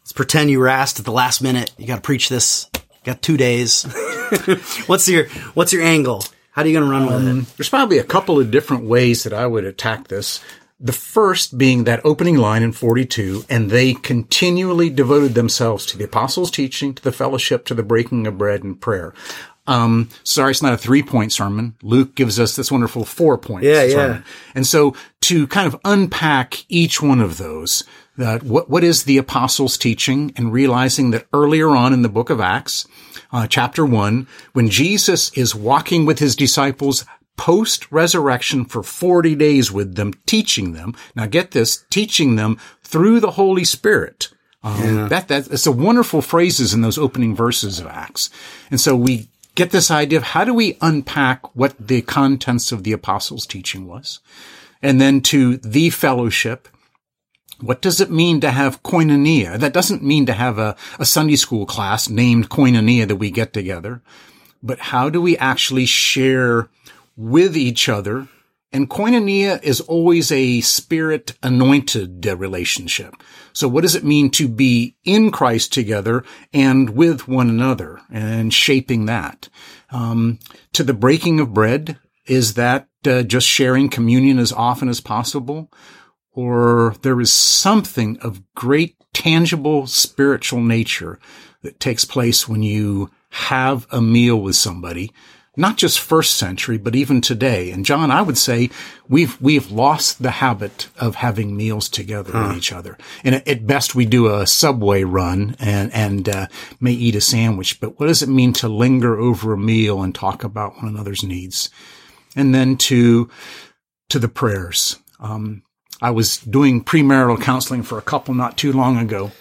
let's pretend you were asked at the last minute, you got to preach this, got two days. what's your, what's your angle? How are you going to run with it? Um, there's probably a couple of different ways that I would attack this. The first being that opening line in 42, and they continually devoted themselves to the apostles' teaching, to the fellowship, to the breaking of bread and prayer. Um, sorry, it's not a three point sermon. Luke gives us this wonderful four point Yeah, yeah. And so to kind of unpack each one of those, that what, what is the apostles' teaching and realizing that earlier on in the book of Acts, uh, chapter one, when Jesus is walking with his disciples post resurrection for 40 days with them, teaching them. Now get this, teaching them through the Holy Spirit. Um, that, that, it's a wonderful phrases in those opening verses of Acts. And so we get this idea of how do we unpack what the contents of the apostles' teaching was? And then to the fellowship, What does it mean to have koinonia? That doesn't mean to have a, a Sunday school class named koinonia that we get together, but how do we actually share with each other? And koinonia is always a spirit anointed relationship. So what does it mean to be in Christ together and with one another and shaping that? Um, to the breaking of bread, is that uh, just sharing communion as often as possible? Or there is something of great tangible spiritual nature that takes place when you have a meal with somebody not just first century, but even today. And John, I would say we've, we've lost the habit of having meals together huh. with each other. And at best we do a subway run and, and, uh, may eat a sandwich. But what does it mean to linger over a meal and talk about one another's needs? And then to, to the prayers. Um, I was doing premarital counseling for a couple not too long ago.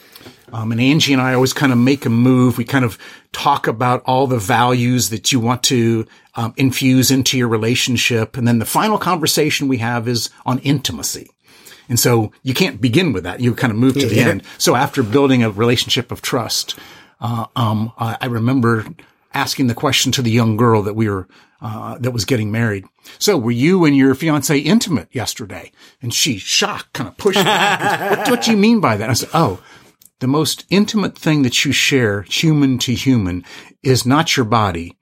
Um, and Angie and I always kind of make a move. We kind of talk about all the values that you want to um, infuse into your relationship. And then the final conversation we have is on intimacy. And so you can't begin with that. You kind of move to the end. So after building a relationship of trust, uh, um, I, remember asking the question to the young girl that we were, uh, that was getting married. So were you and your fiance intimate yesterday? And she shocked, kind of pushed back. what, what do you mean by that? I said, Oh, the most intimate thing that you share, human to human, is not your body.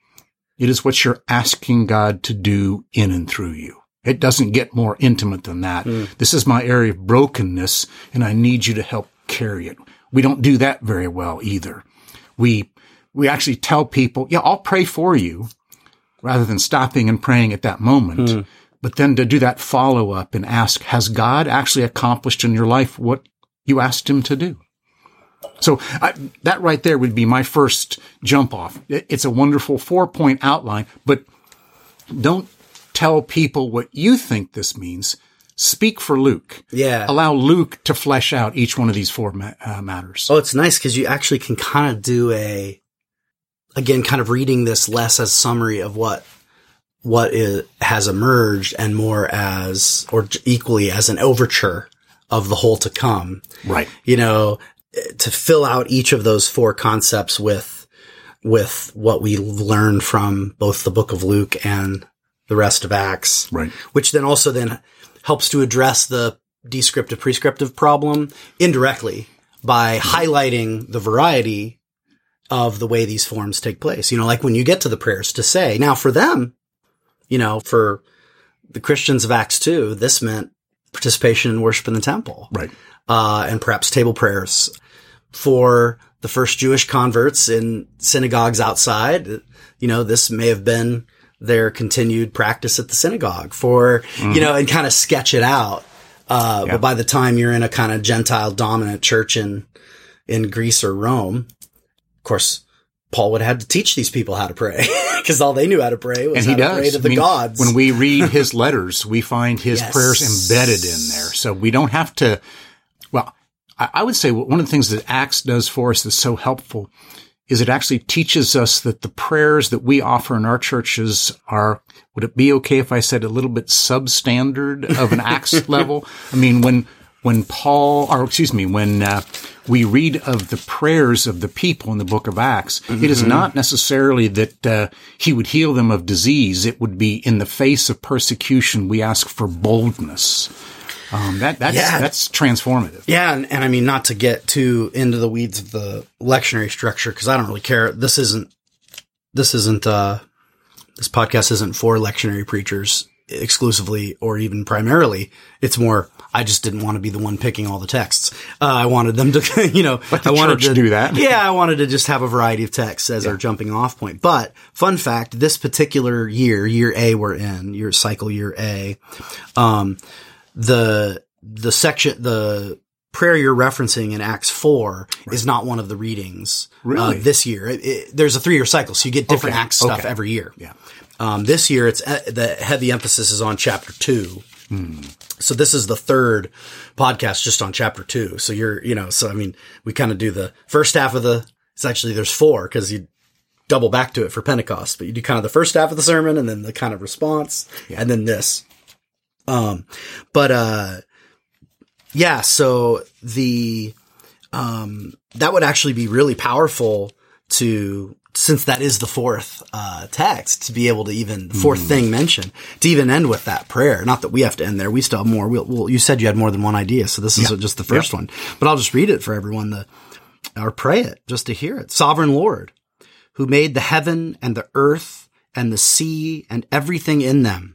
It is what you're asking God to do in and through you. It doesn't get more intimate than that. Mm. This is my area of brokenness and I need you to help carry it. We don't do that very well either. We, we actually tell people, yeah, I'll pray for you rather than stopping and praying at that moment. Mm. But then to do that follow up and ask, has God actually accomplished in your life what you asked him to do? So I, that right there would be my first jump off. It's a wonderful four point outline, but don't tell people what you think this means. Speak for Luke. Yeah. Allow Luke to flesh out each one of these four ma- uh, matters. Oh, it's nice because you actually can kind of do a, again, kind of reading this less as summary of what what is, has emerged and more as, or equally as an overture of the whole to come. Right. You know, to fill out each of those four concepts with with what we learn from both the book of Luke and the rest of Acts. Right. Which then also then helps to address the descriptive prescriptive problem indirectly by highlighting the variety of the way these forms take place. You know, like when you get to the prayers to say, now for them, you know, for the Christians of Acts 2, this meant participation in worship in the temple. Right. Uh, and perhaps table prayers for the first Jewish converts in synagogues outside. You know, this may have been their continued practice at the synagogue for, mm-hmm. you know, and kind of sketch it out. Uh, yeah. but by the time you're in a kind of Gentile dominant church in, in Greece or Rome, of course, Paul would have had to teach these people how to pray because all they knew how to pray was and he does. pray to the I mean, gods. When we read his letters, we find his yes. prayers embedded in there. So we don't have to, well, I would say one of the things that Acts does for us that's so helpful is it actually teaches us that the prayers that we offer in our churches are, would it be okay if I said a little bit substandard of an Acts level? I mean, when, when Paul, or excuse me, when uh, we read of the prayers of the people in the book of Acts, mm-hmm. it is mm-hmm. not necessarily that uh, he would heal them of disease. It would be in the face of persecution, we ask for boldness. Um, that that's yeah. that's transformative. Yeah, and, and I mean not to get too into the weeds of the lectionary structure because I don't really care. This isn't this isn't uh this podcast isn't for lectionary preachers exclusively or even primarily. It's more I just didn't want to be the one picking all the texts. Uh, I wanted them to, you know, I wanted to do that. Yeah, I wanted to just have a variety of texts as yeah. our jumping off point. But fun fact, this particular year, year A we're in, year cycle year A, um, the the section the prayer you're referencing in Acts 4 right. is not one of the readings uh, really? uh, this year. It, it, there's a three year cycle, so you get different okay. Acts stuff okay. every year. Yeah. Um, this year, it's uh, the heavy emphasis is on chapter two. Hmm. So this is the third podcast just on chapter two. So you're, you know, so I mean, we kind of do the first half of the. It's actually there's four because you double back to it for Pentecost, but you do kind of the first half of the sermon and then the kind of response, yeah. and then this. Um, but, uh, yeah, so the um, that would actually be really powerful to since that is the fourth uh, text to be able to even the 4th Mm-hmm. thing mentioned to even end with that prayer. Not that we have to end there. We still have more. We'll, we'll, you said you had more than one idea, so this is just the first one. But I'll just read it for everyone to or pray it just to hear it. Sovereign Lord, who made the heaven and the earth and the sea and everything in them,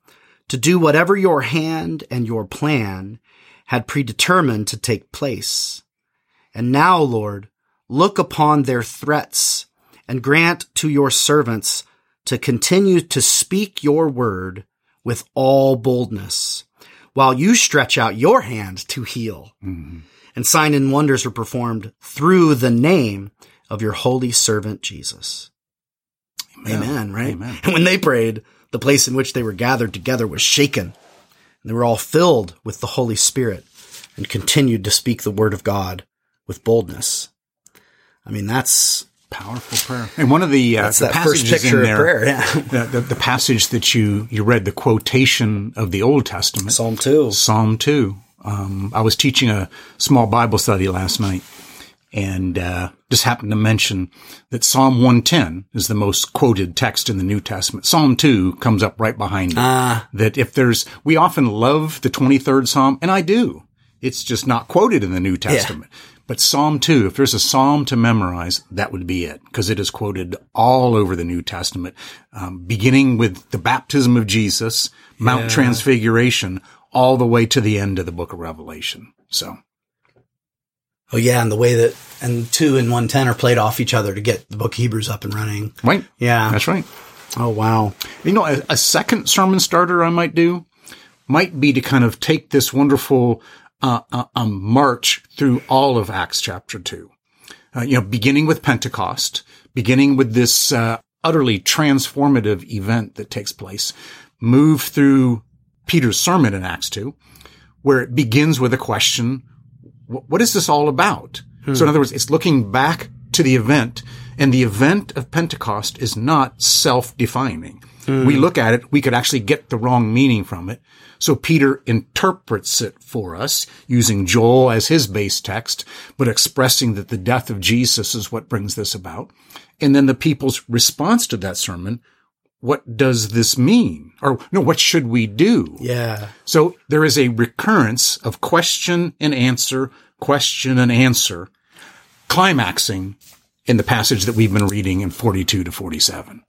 to do whatever your hand and your plan had predetermined to take place. And now, Lord, look upon their threats and grant to your servants to continue to speak your word with all boldness, while you stretch out your hand to heal. Mm-hmm. And sign and wonders are performed through the name of your holy servant Jesus. Amen, right? Amen. And when they prayed, the place in which they were gathered together was shaken. And they were all filled with the Holy Spirit and continued to speak the word of God with boldness. I mean, that's, Powerful prayer. And one of the, uh, that's the passages picture in of there, prayer. Yeah. the, the, the passage that you, you read, the quotation of the Old Testament, Psalm 2. Psalm 2. Um, I was teaching a small Bible study last night and uh, just happened to mention that Psalm 110 is the most quoted text in the New Testament. Psalm 2 comes up right behind it. Ah. that if there's, we often love the 23rd Psalm, and I do. It's just not quoted in the New Testament. But Psalm 2, if there's a psalm to memorize, that would be it, because it is quoted all over the New Testament, um, beginning with the baptism of Jesus, Mount Transfiguration, all the way to the end of the book of Revelation. So, Oh yeah, and the way that and two and one ten are played off each other to get the book Hebrews up and running. right. Yeah. That's right. Oh wow. You know, a, a second sermon starter I might do might be to kind of take this wonderful uh, uh, um, march through all of Acts chapter two. Uh, you know, beginning with Pentecost, beginning with this uh, utterly transformative event that takes place, move through Peter's sermon in Acts two, where it begins with a question: What is this all about? So, hmm. in other words, it's looking back to the event, and the event of Pentecost is not self-defining. Hmm. We look at it, we could actually get the wrong meaning from it. So Peter interprets it for us using Joel as his base text, but expressing that the death of Jesus is what brings this about. And then the people's response to that sermon, what does this mean? Or no, what should we do? Yeah. So there is a recurrence of question and answer, question and answer, climaxing in the passage that we've been reading in 42 to 47.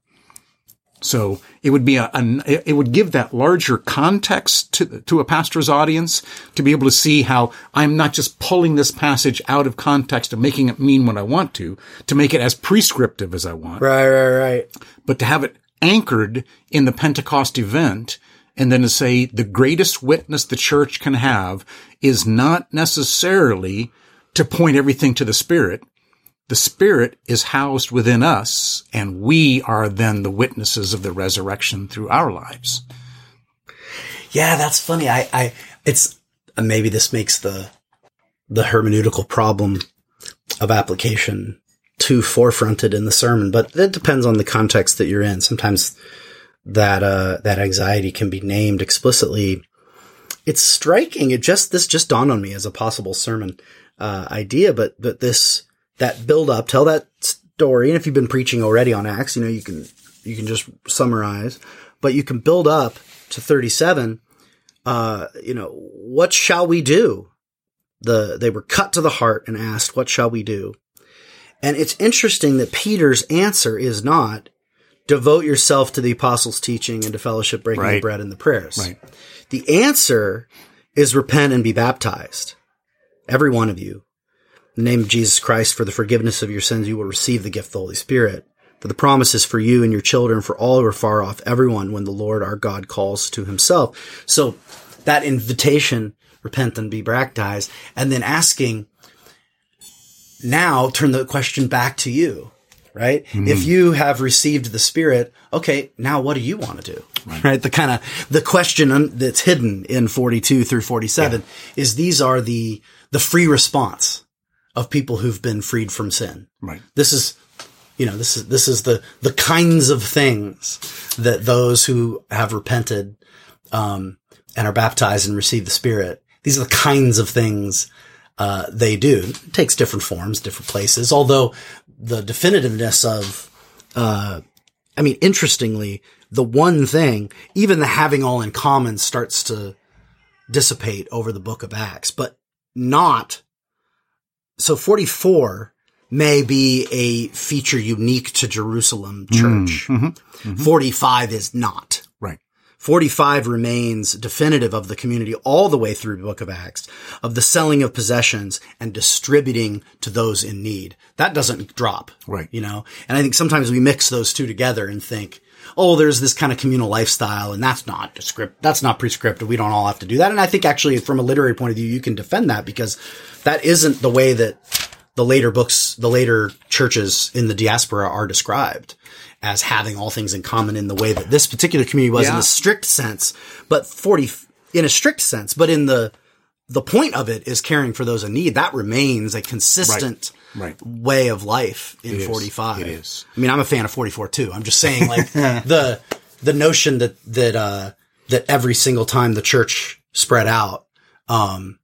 So it would be a, an it would give that larger context to, to a pastor's audience to be able to see how I'm not just pulling this passage out of context and making it mean what I want to, to make it as prescriptive as I want Right, right, right. but to have it anchored in the Pentecost event and then to say the greatest witness the church can have is not necessarily to point everything to the Spirit. The Spirit is housed within us and we are then the witnesses of the resurrection through our lives. Yeah, that's funny. I, I, it's maybe this makes the the hermeneutical problem of application too forefronted in the sermon, but it depends on the context that you're in. Sometimes that uh that anxiety can be named explicitly. It's striking. It just this just dawned on me as a possible sermon uh idea, but but this that build up, tell that story, and if you've been preaching already on Acts, you know you can you can just summarize, but you can build up to 37 uh, you know, what shall we do? The, they were cut to the heart and asked, what shall we do? And it's interesting that Peter's answer is not devote yourself to the apostles' teaching and to fellowship, breaking the bread and the prayers. Right. The answer is repent and be baptized. Every one of you. In the name of Jesus Christ, for the forgiveness of your sins, you will receive the gift of the Holy Spirit. For the promise is for you and your children, for all who are far off, everyone when the Lord our God calls to himself. So that invitation, repent and be baptized, and then asking, now turn the question back to you, right? If you have received the Spirit, okay, now what do you want to do? Right. The kind of, the question un- that's hidden in 42 through 47 is these are the, the free response of people who've been freed from sin. Right. This is, you know, this is, this is the, the kinds of things that those who have repented, um, and are baptized and receive the Spirit. These are the kinds of things, uh, they do. It takes different forms, different places, although the definitiveness of, uh, I mean, interestingly, the one thing, even the having all in common starts to dissipate over the book of Acts, but not. So 44 may be a feature unique to Jerusalem church. 45 is not. Right. 45 remains definitive of the community all the way through the book of Acts of the selling of possessions and distributing to those in need. That doesn't drop. Right. You know, and I think sometimes we mix those two together and think, oh, there's this kind of communal lifestyle and that's not descript, that's not prescriptive. We don't all have to do that. And I think actually from a literary point of view, you can defend that because that isn't the way that the later books, the later churches in the diaspora are described as having all things in common in the way that this particular community was in a strict sense, but 40 in a strict sense, but in the, the point of it is caring for those in need. That remains a consistent Right. way of life in is. 45. It is. I mean, I'm a fan of 44 too. I'm just saying like the, the notion that, that, uh, that every single time the church spread out, um,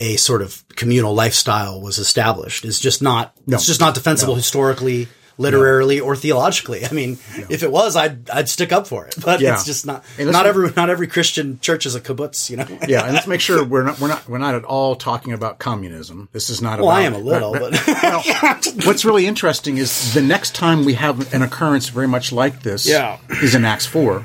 a sort of communal lifestyle was established is just not, it's just not defensible historically, literarily, or theologically. I mean, if it was, I'd, I'd stick up for it, but Yeah. it's just not, not every, not every Christian church is a kibbutz, you know? Yeah, and let's make sure we're not we're not we're not at all talking about communism. This is not. Well, about, I am a little, but What's really interesting is the next time we have an occurrence very much like this Yeah. is in Acts 4.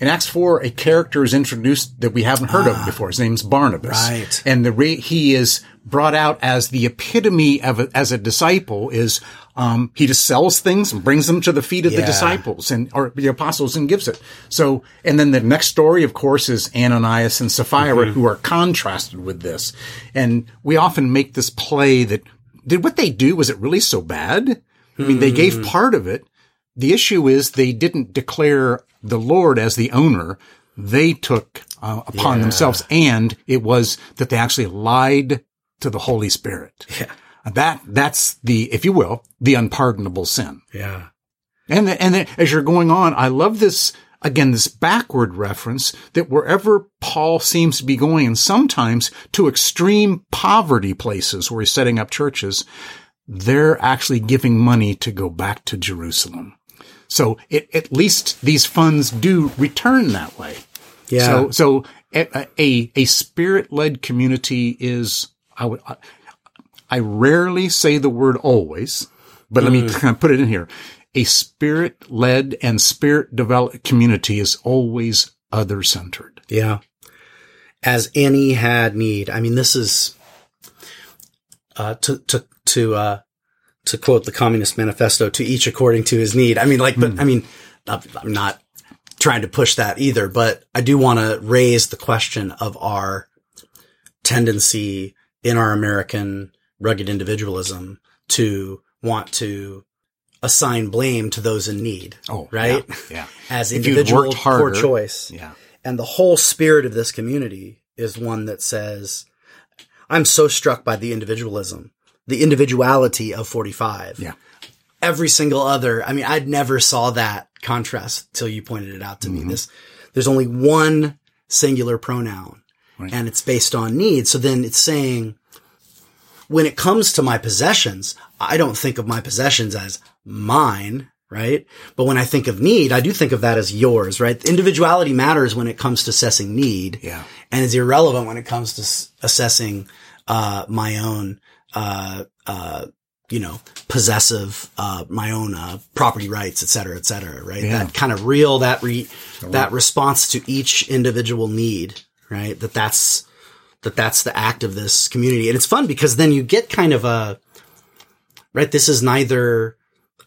In Acts 4, a character is introduced that we haven't heard of before. His name's Barnabas. Ah. Right. And the re- he is brought out as the epitome of a, as a disciple is, um, he just sells things and brings them to the feet of the disciples and, or the apostles and gives it. So, and then the next story, of course, is Ananias and Sapphira Mm-hmm. who are contrasted with this. And we often make this play that did what they do, was it really so bad? I mean, they Hmm. gave part of it. The issue is they didn't declare the Lord as the owner. They took uh, upon Yeah. themselves, and it was that they actually lied to the Holy Spirit. Yeah. That that's the, if you will, the unpardonable sin. yeah. And the, and the, as you're going on, I love this again this backward reference that wherever Paul seems to be going, and sometimes to extreme poverty places where he's setting up churches, they're actually giving money to go back to Jerusalem. So it, at least these funds do return that way. Yeah. So so a a, a spirit led community is I would I, I rarely say the word always, but let me kind of put it in here. A spirit led and spirit developed community is always other centered. Yeah. As any had need. I mean, this is, uh, to, to, to, uh, to quote the Communist Manifesto, to each according to his need. I mean, like, but I mean, I'm not trying to push that either, but I do want to raise the question of our tendency in our American rugged individualism to want to assign blame to those in need. Oh, right. yeah, yeah. As individual poor choice. Yeah. And the whole spirit of this community is one that says, I'm so struck by the individualism, the individuality of 45. Yeah. Every single other, I mean, I'd never saw that contrast till you pointed it out to me. This, there's only one singular pronoun Right. and it's based on need. So then it's saying, when it comes to my possessions, I don't think of my possessions as mine, right? But when I think of need, I do think of that as yours, right? Individuality matters when it comes to assessing need. Yeah. And is irrelevant when it comes to assessing, uh, my own, uh, uh, you know, possessive, uh, my own, uh, property rights, et cetera, et cetera, right? Yeah. That kind of real, that re, that response to each individual need, right? That that's, that that's the act of this community. And it's fun because then you get kind of a, right? This is neither,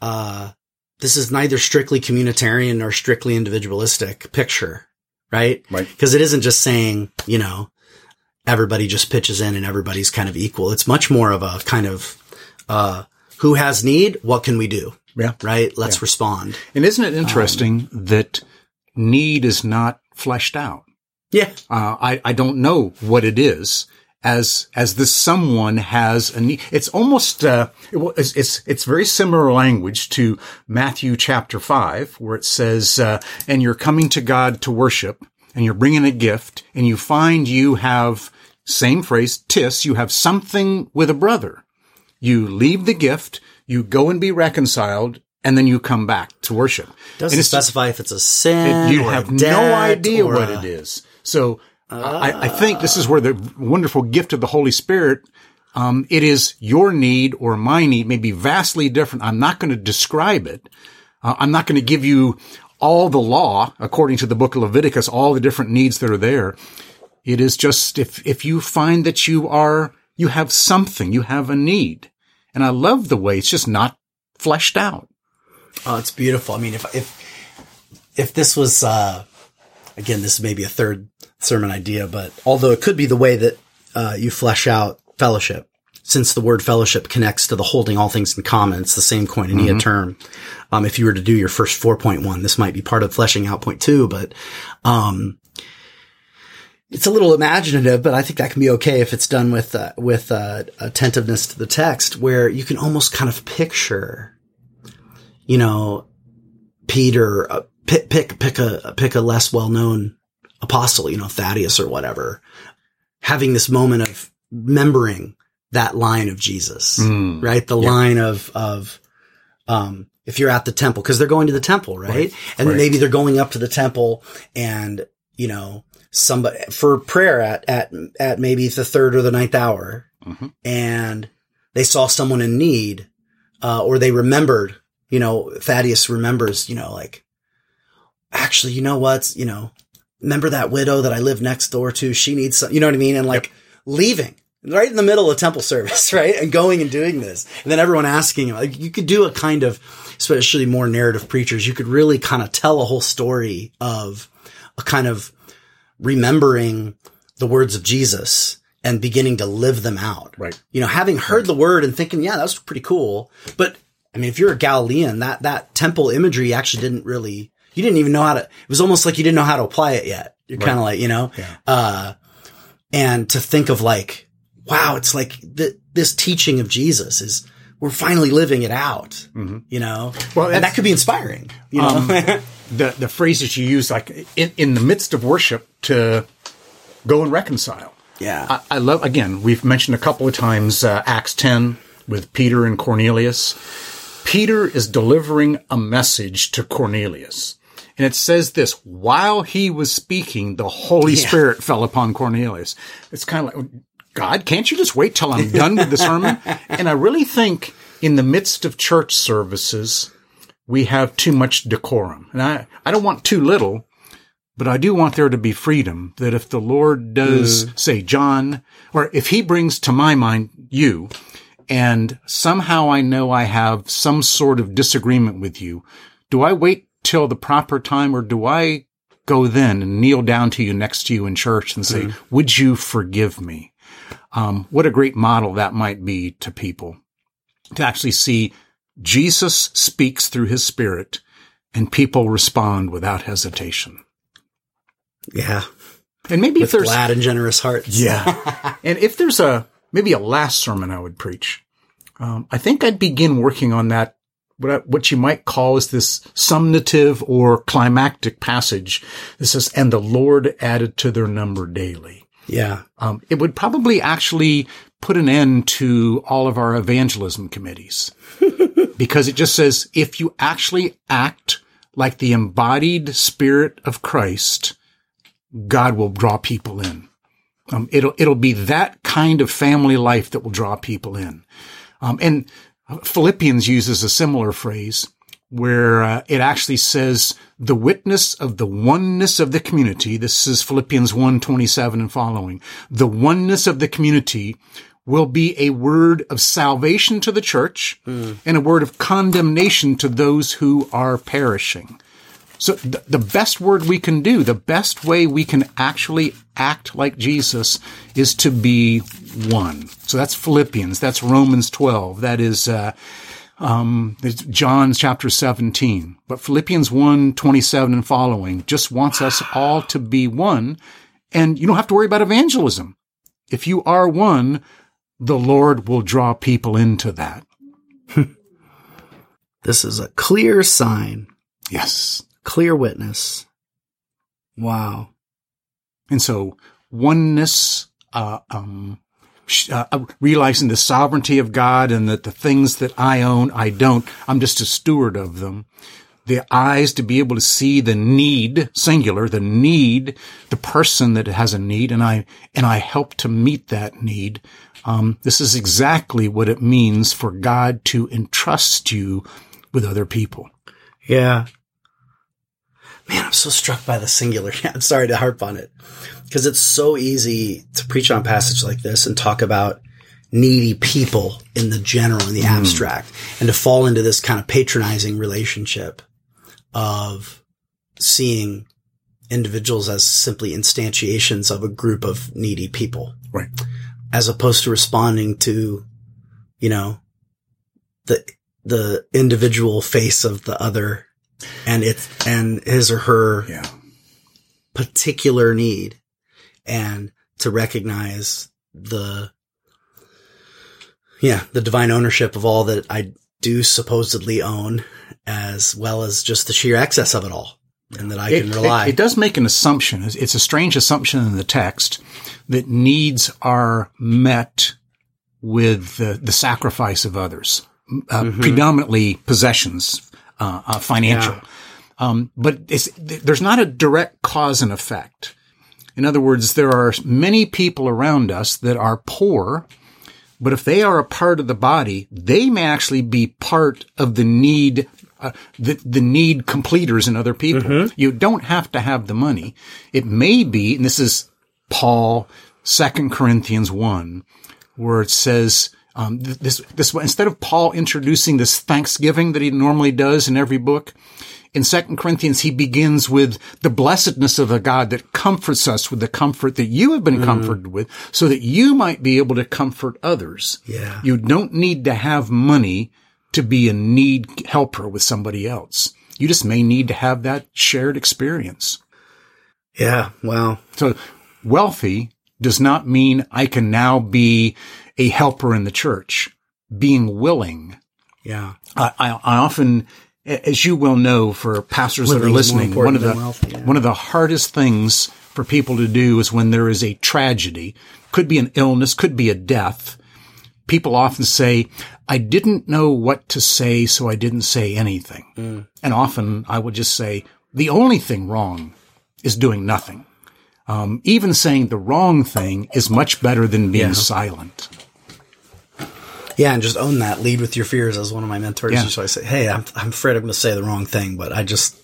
uh, this is neither strictly communitarian nor strictly individualistic picture, right? Right. Because it isn't just saying, you know, everybody just pitches in and everybody's kind of equal. It's much more of a kind of, Uh, who has need? What can we do? Yeah. Right? Let's respond. And isn't it interesting that need is not fleshed out? Yeah. Uh, I, I don't know what it is as, as this someone has a need. It's almost, uh, it- it's, it's, it's very similar language to Matthew chapter five, where it says, uh, and you're coming to God to worship and you're bringing a gift and you find you have same phrase, tis, you have something with a brother. You leave the gift, you go and be reconciled, and then you come back to worship. Doesn't and specify if it's a sin. you or a have no idea what a- it is. So I, I think this is where the wonderful gift of the Holy Spirit. Um, it is your need or my need may be vastly different. I'm not going to describe it. Uh, I'm not going to give you all the law according to the book of Leviticus, all the different needs that are there. It is just if if you find that you are you have something, you have a need, and I love the way it's just not fleshed out. Oh, it's beautiful. I mean, if if if this was uh, again, this is maybe a third sermon idea, but although it could be the way that uh, you flesh out fellowship, since the word fellowship connects to the holding all things in common, it's the same koinonia term. Um, if you were to do your first four point one, this might be part of fleshing out point two, but um, it's a little imaginative, but I think that can be okay if it's done with uh, with uh, attentiveness to the text, where you can almost kind of picture you know, Peter, uh, pick, pick, pick a, pick a less well-known apostle, you know, Thaddeus or whatever, having this moment of remembering that line of Jesus, Mm. right? The line of, of, um, if you're at the temple, cause they're going to the temple, right? Right. And Right. maybe they're going up to the temple and, you know, somebody for prayer at, at, at maybe the third or the ninth hour Mhm. and they saw someone in need, uh, or they remembered, you know, Thaddeus remembers, you know, like, actually, you know what, you know, remember that widow that I live next door to? She needs some, you know what I mean? And like leaving right in the middle of temple service, right? And going and doing this. And then everyone asking him, like, you could do a kind of, especially more narrative preachers, you could really kind of tell a whole story of a kind of remembering the words of Jesus and beginning to live them out. Right. You know, having heard the word and thinking, yeah, that's pretty cool. But I mean, if you're a Galilean, that, that temple imagery actually didn't really, you didn't even know how to, it was almost like you didn't know how to apply it yet. You're kind of like, you know, Yeah. uh, and to think of like, wow, it's like th- this teaching of Jesus is, we're finally living it out, you know? Mm-hmm. Well, and that could be inspiring, you know? Um, the the phrases you use, like in, in the midst of worship, to go and reconcile. yeah. I, I love. Again, we've mentioned a couple of times uh, Acts ten with Peter and Cornelius. Peter is delivering a message to Cornelius. And it says this, while he was speaking, the Holy Spirit fell upon Cornelius. It's kind of like, God, can't you just wait till I'm done with the sermon? and I really think in the midst of church services, we have too much decorum. And I, I don't want too little, but I do want there to be freedom that if the Lord does say, John, or if he brings to my mind you, and somehow I know I have some sort of disagreement with you, do I wait till the proper time or do I go then and kneel down to you next to you in church and say, would you forgive me? Um, what a great model that might be to people to actually see Jesus speaks through his spirit and people respond without hesitation. yeah. And maybe With if there's glad and generous hearts. yeah. and if there's a maybe a last sermon I would preach, um, I think I'd begin working on that. What I, what you might call is this summative or climactic passage. This says, "And the Lord added to their number daily." Yeah. Um, it would probably actually put an end to all of our evangelism committees because it just says if you actually act like the embodied spirit of Christ, God will draw people in. Um, it'll it'll be that kind of family life that will draw people in. Um, and Philippians uses a similar phrase where uh, it actually says the witness of the oneness of the community. This is Philippians 1:27 and following. The oneness of the community will be a word of salvation to the church and a word of condemnation to those who are perishing. So th- the best word we can do, the best way we can actually act like Jesus is to be one. So that's Philippians. That's Romans 12. That is, uh, um, John chapter 17. But Philippians 1, 27 and following just wants us all to be one. And you don't have to worry about evangelism. If you are one, the Lord will draw people into that. this is a clear sign. Yes. Clear witness. Wow. And so oneness, uh, um, uh, uh, realizing the sovereignty of God and that the things that I own, I don't. I'm just a steward of them. The eyes to be able to see the need, singular, the need, the person that has a need, and I and I help to meet that need. Um, this is exactly what it means for God to entrust you with other people. Yeah. Man, I'm so struck by the singular. I'm sorry to harp on it because it's so easy to preach on a passage like this and talk about needy people in the general, in the mm. abstract, and to fall into this kind of patronizing relationship of seeing individuals as simply instantiations of a group of needy people. Right. As opposed to responding to, you know, the, the individual face of the other and it's, and his or her yeah. particular need and to recognize the, yeah, the divine ownership of all that I do supposedly own as well as just the sheer excess of it all and that I it, can rely. It, it, does make an assumption. It's a strange assumption in the text that needs are met with the, the sacrifice of others, uh, mm-hmm. predominantly possessions, uh, uh, financial. Yeah. Um, but there's not a direct cause and effect. In other words, there are many people around us that are poor, but if they are a part of the body, they may actually be part of the need, uh, the, the need completers in other people. Mm-hmm. You don't have to have the money. It may be, and this is Paul, Second Corinthians 1, where it says, um, this, this, instead of Paul introducing this thanksgiving that he normally does in every book, in Second Corinthians, he begins with the blessedness of a God that comforts us with the comfort that you have been mm. comforted with so that you might be able to comfort others. Yeah. You don't need to have money to be a need helper with somebody else. You just may need to have that shared experience. Yeah. Wow. So wealthy does not mean I can now be a helper in the church. Being willing. Yeah. I, I, I often as you well know, for pastors that are listening, one of the yeah. one of the hardest things for people to do is when there is a tragedy, could be an illness, could be a death. People often say, "I didn't know what to say, so I didn't say anything." Mm. And often I would just say, "The only thing wrong is doing nothing." Um, even saying the wrong thing is much better than being yeah. silent. Yeah, and just own that. Lead with your fears, as one of my mentors yeah. used to say. Hey, I'm I'm afraid I'm going to say the wrong thing, but I just,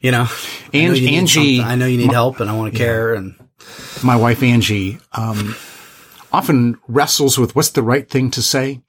you know, and, I know Angie, I know you need my, help, and I want to yeah. care. And my wife Angie um, often wrestles with what's the right thing to say.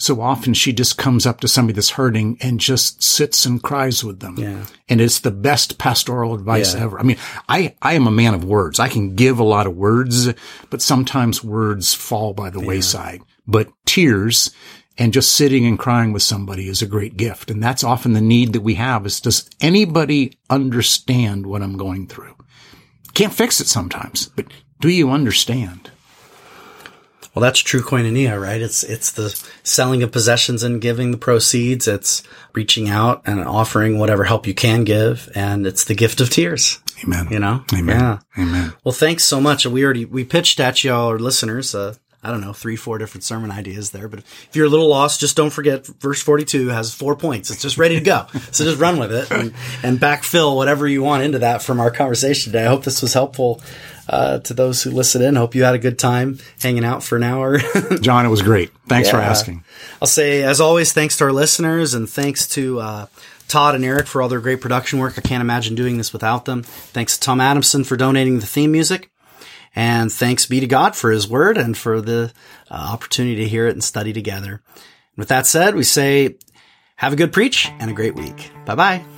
So often she just comes up to somebody that's hurting and just sits and cries with them. Yeah. And it's the best pastoral advice yeah. ever. I mean, I, I am a man of words. I can give a lot of words, but sometimes words fall by the yeah. wayside but tears and just sitting and crying with somebody is a great gift. And that's often the need that we have is does anybody understand what I'm going through? Can't fix it sometimes, but do you understand? Well, that's true koinonia, right? It's, it's the selling of possessions and giving the proceeds. It's reaching out and offering whatever help you can give. And it's the gift of tears. Amen. You know? Amen. Yeah. Amen. Well, thanks so much. We already, we pitched at y'all, our listeners, uh, I don't know, three, four different sermon ideas there. But if you're a little lost, just don't forget verse 42 has four points. It's just ready to go. so just run with it and, and, backfill whatever you want into that from our conversation today. I hope this was helpful uh, to those who listen in. Hope you had a good time hanging out for an hour. John, it was great. Thanks yeah. for asking. I'll say, as always, thanks to our listeners and thanks to, uh, Todd and Eric for all their great production work. I can't imagine doing this without them. Thanks to Tom Adamson for donating the theme music. And thanks be to God for his word and for the uh, opportunity to hear it and study together. With that said, we say have a good preach and a great week. Bye bye.